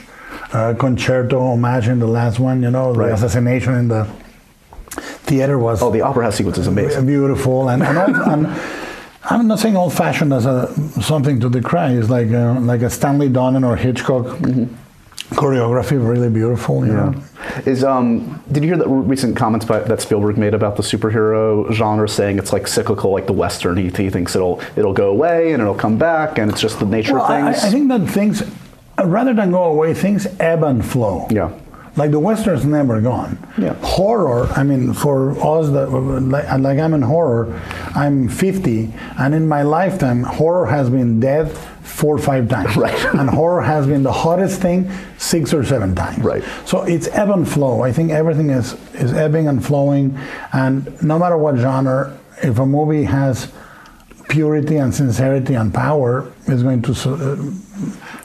Speaker 4: uh, concerto homage in the last one you know
Speaker 1: Right.
Speaker 4: the assassination in the theater was
Speaker 1: oh, the opera house sequence is amazing.
Speaker 4: beautiful and, and, all, and I'm not saying old-fashioned as a something to decry. It's like uh, like a Stanley Donen or Hitchcock choreography, really beautiful.
Speaker 1: Yeah.
Speaker 4: know?
Speaker 1: Is um? Did you hear the recent comments by, that Spielberg made about the superhero genre, saying it's like cyclical, like the western? He, he thinks it'll it'll go away and it'll come back, and it's just the nature
Speaker 4: Well,
Speaker 1: of things.
Speaker 4: I think that things, uh, rather than go away, things ebb and flow.
Speaker 1: Yeah.
Speaker 4: Like the Western's never gone.
Speaker 1: Yeah.
Speaker 4: Horror, I mean, for us, that, like, like I'm in horror, I'm 50, and in my lifetime, horror has been dead four or five times. *laughs*
Speaker 1: Right.
Speaker 4: and horror has been the hottest thing six or seven times.
Speaker 1: Right.
Speaker 4: So it's ebb and flow. I think everything is, is ebbing and flowing, and no matter what genre, if a movie has purity and sincerity and power, it's going to, uh,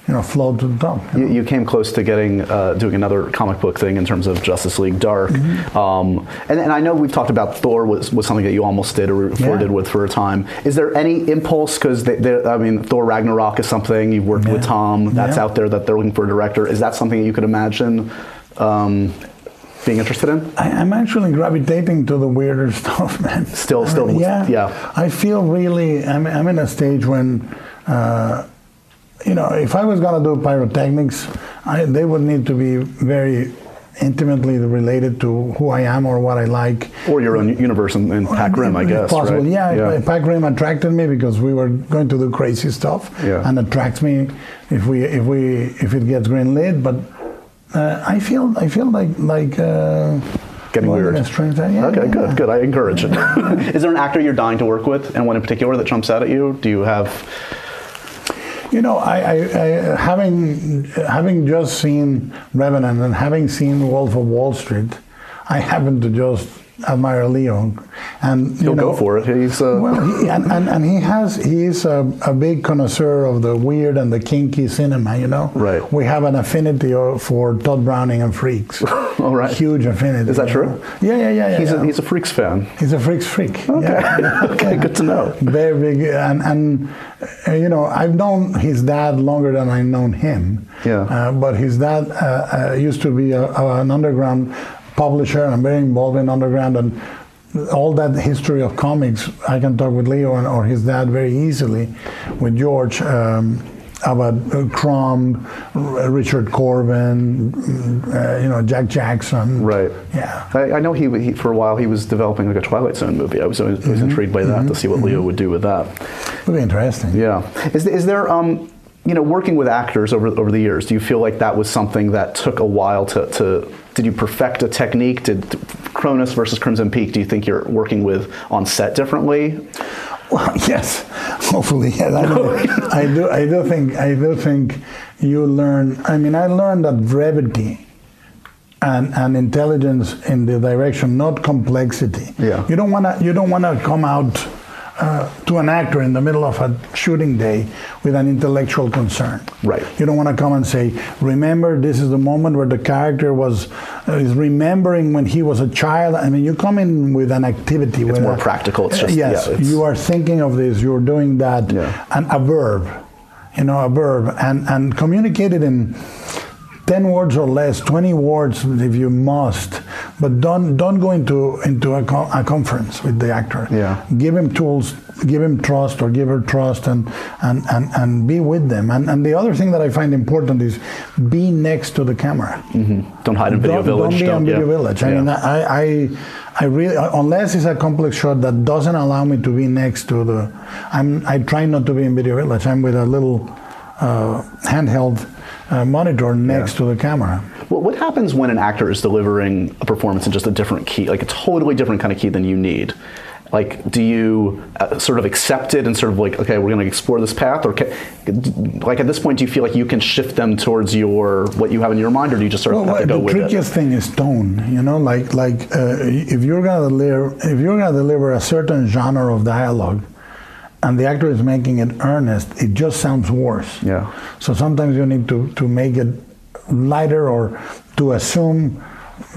Speaker 4: you know, flow to the top.
Speaker 1: You, you came close to getting uh, doing another comic book thing in terms of Justice League Dark,
Speaker 4: Mm-hmm.
Speaker 1: um, and, and I know we've talked about Thor was, was something that you almost did or
Speaker 4: Yeah.
Speaker 1: flirted with for a time. Is there any impulse because I mean Thor Ragnarok is something you've worked with Tom that's
Speaker 4: Yeah.
Speaker 1: out there that they're looking for a director. Is that something that you could imagine um, being interested in?
Speaker 4: I, I'm actually gravitating to the weirder *laughs* stuff, man.
Speaker 1: Still-
Speaker 4: I mean,
Speaker 1: still-
Speaker 4: yeah.
Speaker 1: yeah.
Speaker 4: I feel really. I'm, I'm in a stage when, uh, you know, if I was gonna do pyrotechnics, I, they would need to be very intimately related to who I am or what I like.
Speaker 1: Or your own universe in, in Pac Rim, I guess.
Speaker 4: Possible,
Speaker 1: right?
Speaker 4: yeah. yeah. Pac Rim attracted me because we were going to do crazy stuff,
Speaker 1: Yeah.
Speaker 4: and attracts me if we if we if it gets green lit. But uh, I feel I feel like like. Uh,
Speaker 1: Getting
Speaker 4: well,
Speaker 1: weird.
Speaker 4: a yeah,
Speaker 1: okay,
Speaker 4: yeah.
Speaker 1: good, good. I encourage it. *laughs* Is there an actor you're dying to work with, and one in particular that jumps out at you? Do you have?
Speaker 4: You know, I, I, I having having just seen Revenant and having seen Wolf of Wall Street, I happen to just admire Leo, and you
Speaker 1: He'll
Speaker 4: know,
Speaker 1: go for it. He's uh,
Speaker 4: Well, he, and, and, and he has he is a, a big connoisseur of the weird and the kinky cinema. You know,
Speaker 1: Right.
Speaker 4: We have an affinity for Tod Browning and freaks. *laughs*
Speaker 1: All right.
Speaker 4: Huge affinity.
Speaker 1: Is that true?
Speaker 4: know? Yeah, yeah, yeah, yeah.
Speaker 1: he's
Speaker 4: yeah.
Speaker 1: a, he's a Freaks fan.
Speaker 4: He's a freaks freak. Okay. *laughs*
Speaker 1: okay, good to know.
Speaker 4: Very big, and and uh, you know I've known his dad longer than I've known him.
Speaker 1: Yeah.
Speaker 4: Uh, but his dad uh, uh, used to be a, an underground publisher and I'm very involved in underground and all that history of comics. I can talk with Leo and, or his dad very easily, with George. Um, about uh, Crumb, Richard Corben, uh, you know Jack Jackson.
Speaker 1: Right.
Speaker 4: Yeah.
Speaker 1: I, I know he, he for a while he was developing like a Twilight Zone movie. I was always,
Speaker 4: Mm-hmm.
Speaker 1: intrigued by that to see what Leo would do with that.
Speaker 4: Would be interesting.
Speaker 1: Yeah. Is, is there, um, you know, working with actors over, over the years, do you feel like that was something that took a while to, to did you perfect a technique? Did Cronos versus Crimson Peak, do you think you're working with on set differently?
Speaker 4: Well, *laughs* yes, hopefully, yes. I, do, I do. I do think. I do think you learn. I mean, I learned that brevity and, and intelligence in the direction, not complexity.
Speaker 1: Yeah.
Speaker 4: You don't wanna. You don't wanna come out. Uh, to an actor in the middle of a shooting day with an intellectual concern.
Speaker 1: Right.
Speaker 4: You don't want to come and say, "Remember, this is the moment where the character was uh, is remembering when he was a child." I mean, you come in with an activity.
Speaker 1: It's
Speaker 4: with
Speaker 1: more
Speaker 4: a-
Speaker 1: practical. It's just-
Speaker 4: yes.
Speaker 1: yeah, it's-
Speaker 4: you are thinking of this. You're doing that.
Speaker 1: Yeah.
Speaker 4: And a verb, you know, a verb, and and communicate it in. 10 words or less 20 words if you must but don't don't go into into a, co- a conference with the actor
Speaker 1: Yeah.
Speaker 4: give him tools give him trust or give her trust and and and, and be with them and and the other thing that i find important is be next to the camera
Speaker 1: Don't hide in Video
Speaker 4: don't,
Speaker 1: Village.
Speaker 4: Don't be on
Speaker 1: yeah.
Speaker 4: Video Village. I
Speaker 1: Yeah.
Speaker 4: mean, I, I, I really, unless it's a complex shot that doesn't allow me to be next to the, I'm, I try not to be in Video Village. I'm with a little uh, handheld uh, monitor next to the camera.
Speaker 1: Well, what happens when an actor is delivering a performance in just a different key, like a totally different kind of key than you need? Like, do you uh, sort of accept it and sort of like, okay, we're going to explore this path, or ca- like at this point, do you feel like you can shift them towards your what you have in your mind, or do you just sort of
Speaker 4: Well,
Speaker 1: have to go with it?
Speaker 4: The trickiest thing is tone. You know, like like uh, if you're gonna deliver if you're gonna deliver a certain genre of dialogue, and the actor is making it earnest, it just sounds worse.
Speaker 1: Yeah.
Speaker 4: So sometimes you need to to make it lighter or to assume.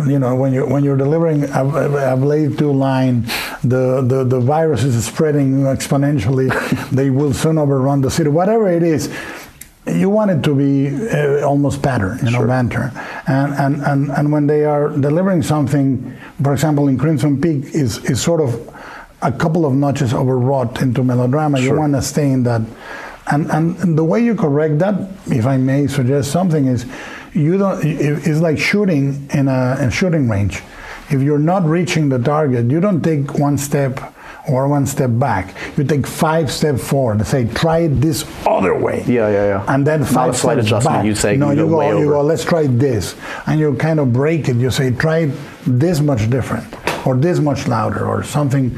Speaker 4: You know, when you when you're delivering a, a, Blade Two line, the, the the virus is spreading exponentially. *laughs* they will soon overrun the city. Whatever it is, you want it to be uh, almost pattern, you know,
Speaker 1: Sure.
Speaker 4: banter. And, and, and, and when they are delivering something, for example, in Crimson Peak, is, is sort of a couple of notches overwrought into melodrama, you want to stay in that. And, and the way you correct that, if I may suggest something, is you don't. It's like shooting in a, in shooting range. If you're not reaching the target, you don't take one step or one step back. You take five steps forward and say, "Try it this other way."
Speaker 1: Yeah, yeah, yeah.
Speaker 4: And then five
Speaker 1: Not a
Speaker 4: five
Speaker 1: slight
Speaker 4: steps
Speaker 1: adjustment,
Speaker 4: back.
Speaker 1: you say
Speaker 4: no,
Speaker 1: you
Speaker 4: you
Speaker 1: go
Speaker 4: you go. Let's try this, and you kind of break it. You say, "Try it this much different, or this much louder, or something."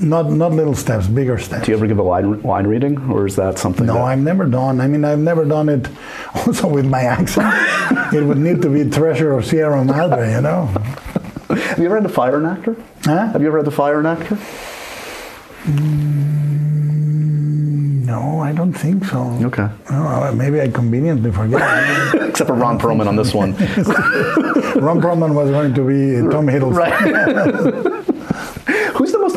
Speaker 4: Not not little steps, bigger steps.
Speaker 1: Do you ever give a line, line reading, or is that something?
Speaker 4: No,
Speaker 1: that,
Speaker 4: I've never done. I mean, I've never done it. *laughs* Also, with my accent, *laughs* it would need to be Treasure of Sierra Madre, you know. *laughs*
Speaker 1: Have you ever had to fire an actor?
Speaker 4: Huh?
Speaker 1: Have you ever had to fire an actor?
Speaker 4: Mm, no, I don't think so.
Speaker 1: Okay.
Speaker 4: Maybe I conveniently forget.
Speaker 1: Except for Ron Perlman on this one.
Speaker 4: Ron Perlman was going to be Tom Hiddleston.
Speaker 1: Right.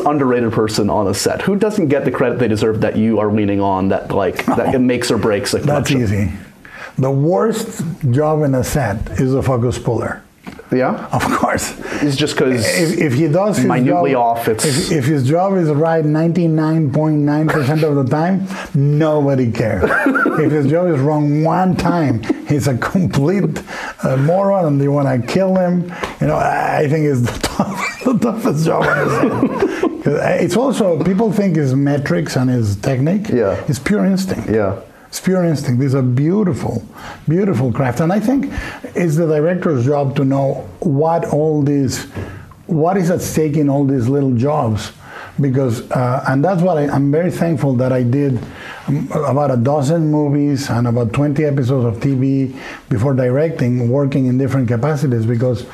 Speaker 1: Who's the most underrated person on a set? Who doesn't get the credit they deserve that you are leaning on that like that it makes or breaks a
Speaker 4: That's easy. The worst job in a set is a focus puller.
Speaker 1: Yeah?
Speaker 4: Of course.
Speaker 1: It's just because
Speaker 4: If, if he does his
Speaker 1: minutely
Speaker 4: job,
Speaker 1: off, it's
Speaker 4: if, if his job is right 99.9% of the time, nobody cares. *laughs* if his job is wrong one time, he's a complete uh, moron and you want to kill him. You know, I I think it's the, tough, *laughs* the toughest job on the set. 'Cause It's also, people think his metrics and his technique.
Speaker 1: Yeah.
Speaker 4: It's pure instinct.
Speaker 1: yeah.
Speaker 4: It's pure instinct. These are beautiful, beautiful craft, and I think it's the director's job to know what all these, what is at stake in all these little jobs, because uh, and that's what I, I'm very thankful that I did um, about a dozen movies and about 20 episodes of TV before directing, working in different capacities, because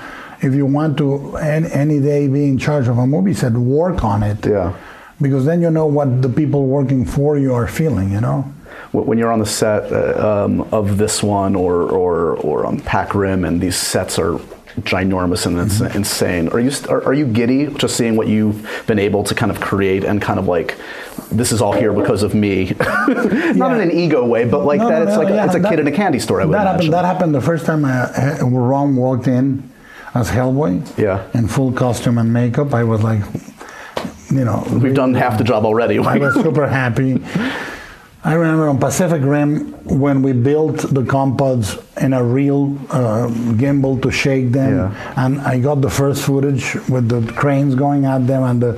Speaker 4: if you want to any, any day be in charge of a movie set, work on it.
Speaker 1: Yeah.
Speaker 4: Because then you know what the people working for you are feeling. You know.
Speaker 1: When you're on the set uh, um, of this one or or or on Pac Rim, and these sets are ginormous and it's
Speaker 4: Mm-hmm.
Speaker 1: insane. Are you are, are you giddy just seeing what you've been able to kind of create and kind of like this is all here because of me? *laughs* Not in an ego way, but like
Speaker 4: No,
Speaker 1: that.
Speaker 4: no,
Speaker 1: It's
Speaker 4: no,
Speaker 1: like a,
Speaker 4: yeah,
Speaker 1: it's a
Speaker 4: that-
Speaker 1: kid in a candy store. I would
Speaker 4: that
Speaker 1: imagine.
Speaker 4: happened. That happened the first time I, uh, Ron walked in as Hellboy.
Speaker 1: Yeah.
Speaker 4: In full costume and makeup, I was like, you know,
Speaker 1: We've done half the job already.
Speaker 4: I was *laughs* super happy. I remember on Pacific Rim when we built the Conn-Pods in a real uh, gimbal to shake them,
Speaker 1: Yeah.
Speaker 4: and I got the first footage with the cranes going at them, and the,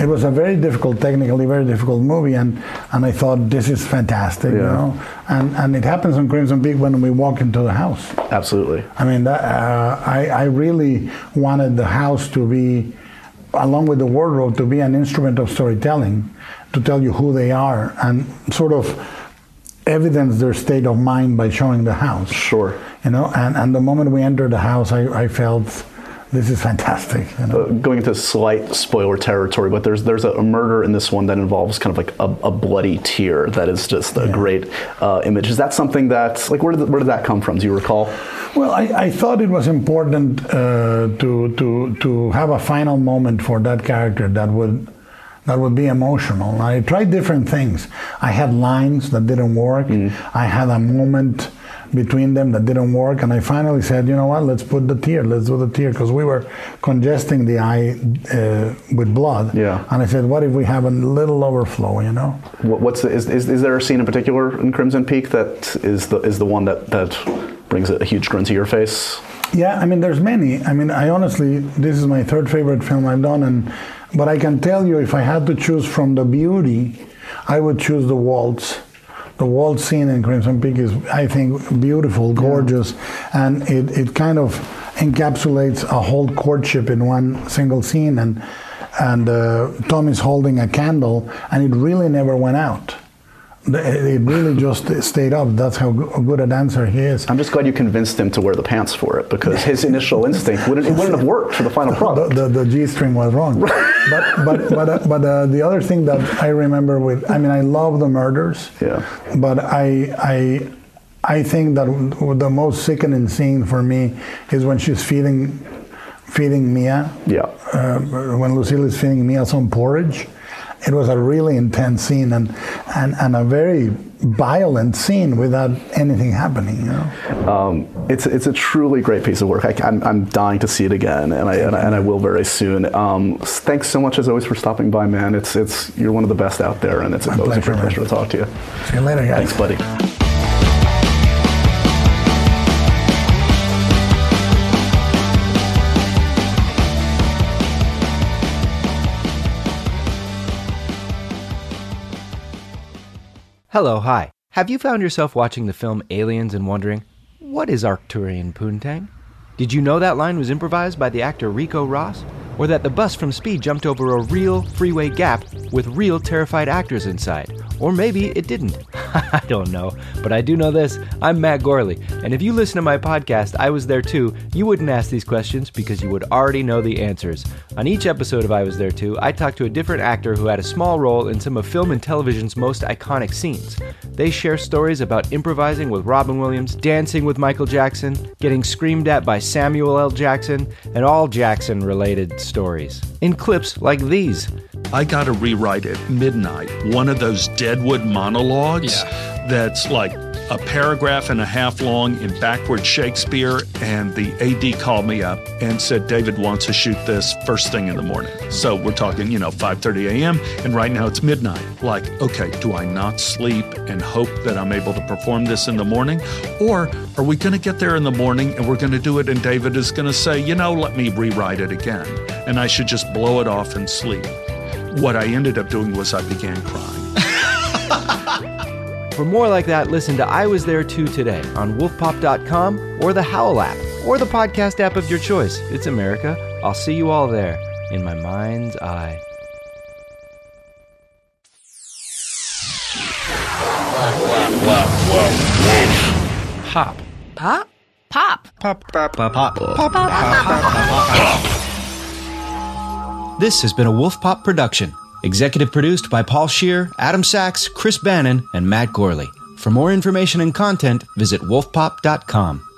Speaker 4: it was a very difficult, technically very difficult movie, and, and I thought this is fantastic, you know, and and it happens on Crimson Peak when we walk into the house.
Speaker 1: Absolutely.
Speaker 4: I mean, that, uh, I, I really wanted the house to be, along with the wardrobe, to be an instrument of storytelling, to tell you who they are and sort of evidence their state of mind by showing the house.
Speaker 1: Sure.
Speaker 4: You know, and, and the moment we entered the house, I, I felt this is fantastic. You know?
Speaker 1: Uh, going into slight spoiler territory, but there's there's a, a murder in this one that involves kind of like a, a bloody tear that is just a great uh, image. Is that something that like where did where did that come from? Do you recall?
Speaker 4: Well, I, I thought it was important uh, to to to have a final moment for that character that would that would be emotional. I tried different things. I had lines that didn't work. I had a moment between them that didn't work, and I finally said, you know what? Let's put the tear. Let's do the tear because we were congesting the eye uh, with blood.
Speaker 1: Yeah.
Speaker 4: And I said, what if we have a little overflow? You know.
Speaker 1: What's the, is, is is there a scene in particular in Crimson Peak that is the is the one that that brings a huge grin to your face?
Speaker 4: Yeah, I mean, there's many. I mean, I honestly, this is my third favorite film I've done, and but I can tell you, if I had to choose from the beauty, I would choose the waltz. The waltz scene in Crimson Peak is, I think, beautiful, gorgeous, and it, it kind of encapsulates a whole courtship in one single scene. And and uh, Tom is holding a candle, and it really never went out. It really just stayed up. That's how good a dancer he is.
Speaker 1: I'm just glad you convinced him to wear the pants for it because his initial instinct wouldn't it wouldn't have worked for the final
Speaker 4: the,
Speaker 1: product.
Speaker 4: the, the G string was wrong. but but but uh, but uh, the other thing that I remember with I mean I love the murders.
Speaker 1: Yeah.
Speaker 4: But I I I think that the most sickening scene for me is when she's feeding feeding Mia.
Speaker 1: Yeah.
Speaker 4: Uh, when Lucille is feeding Mia some porridge. It was a really intense scene and, and, and a very violent scene without anything happening, you know.
Speaker 1: Um, it's it's a truly great piece of work. I, am I'm dying to see it again, and I and I, and I will very soon. Um, thanks so much as always for stopping by, man. It's it's you're one of the best out there, and it's
Speaker 4: My
Speaker 1: always a
Speaker 4: pleasure,
Speaker 1: great pleasure
Speaker 4: man.
Speaker 1: to talk to you.
Speaker 4: See you later, guys.
Speaker 1: Thanks, buddy.
Speaker 5: Hello, hi. Have you found yourself watching the film Aliens and wondering, what is Arcturian Poontang? Did you know that line was improvised by the actor Ricco Ross? Or that the bus from Speed jumped over a real freeway gap with real terrified actors inside? Or maybe it didn't. *laughs* I don't know. But I do know this I'm Matt Gourley, and if you listen to my podcast, I Was There Too, you wouldn't ask these questions because you would already know the answers. On each episode of I Was There Too, I talk to a different actor who had a small role in some of film and television's most iconic scenes. They share stories about improvising with Robin Williams, dancing with Michael Jackson, getting screamed at by Samuel L. Jackson, and all Jackson related stories. In clips like these.
Speaker 6: I got to rewrite at midnight one of those Deadwood monologues that's like a paragraph and a half long in backward Shakespeare. And the AD called me up and said, David wants to shoot this first thing in the morning. So we're talking, you know, 5.30 a.m. And right now it's midnight. Like, okay, do I not sleep and hope that I'm able to perform this in the morning? Or are we going to get there in the morning and we're going to do it and David is going to say, you know, let me rewrite it again. And I should just blow it off and sleep. What I ended up doing was I began crying.
Speaker 5: For more like that, listen to I Was There Too today on wolfpop.com or the Howl app or the podcast app of your choice. It's America. I'll see you all there in my mind's eye.
Speaker 6: Pop.
Speaker 7: Pop. Pop.
Speaker 5: pop, pop, pop, pop, pop, pop. This has been a Wolf Pop production. Executive produced by Paul Scheer, Adam Sachs, Chris Bannon, and Matt Gourley. For more information and content, visit wolfpop.com.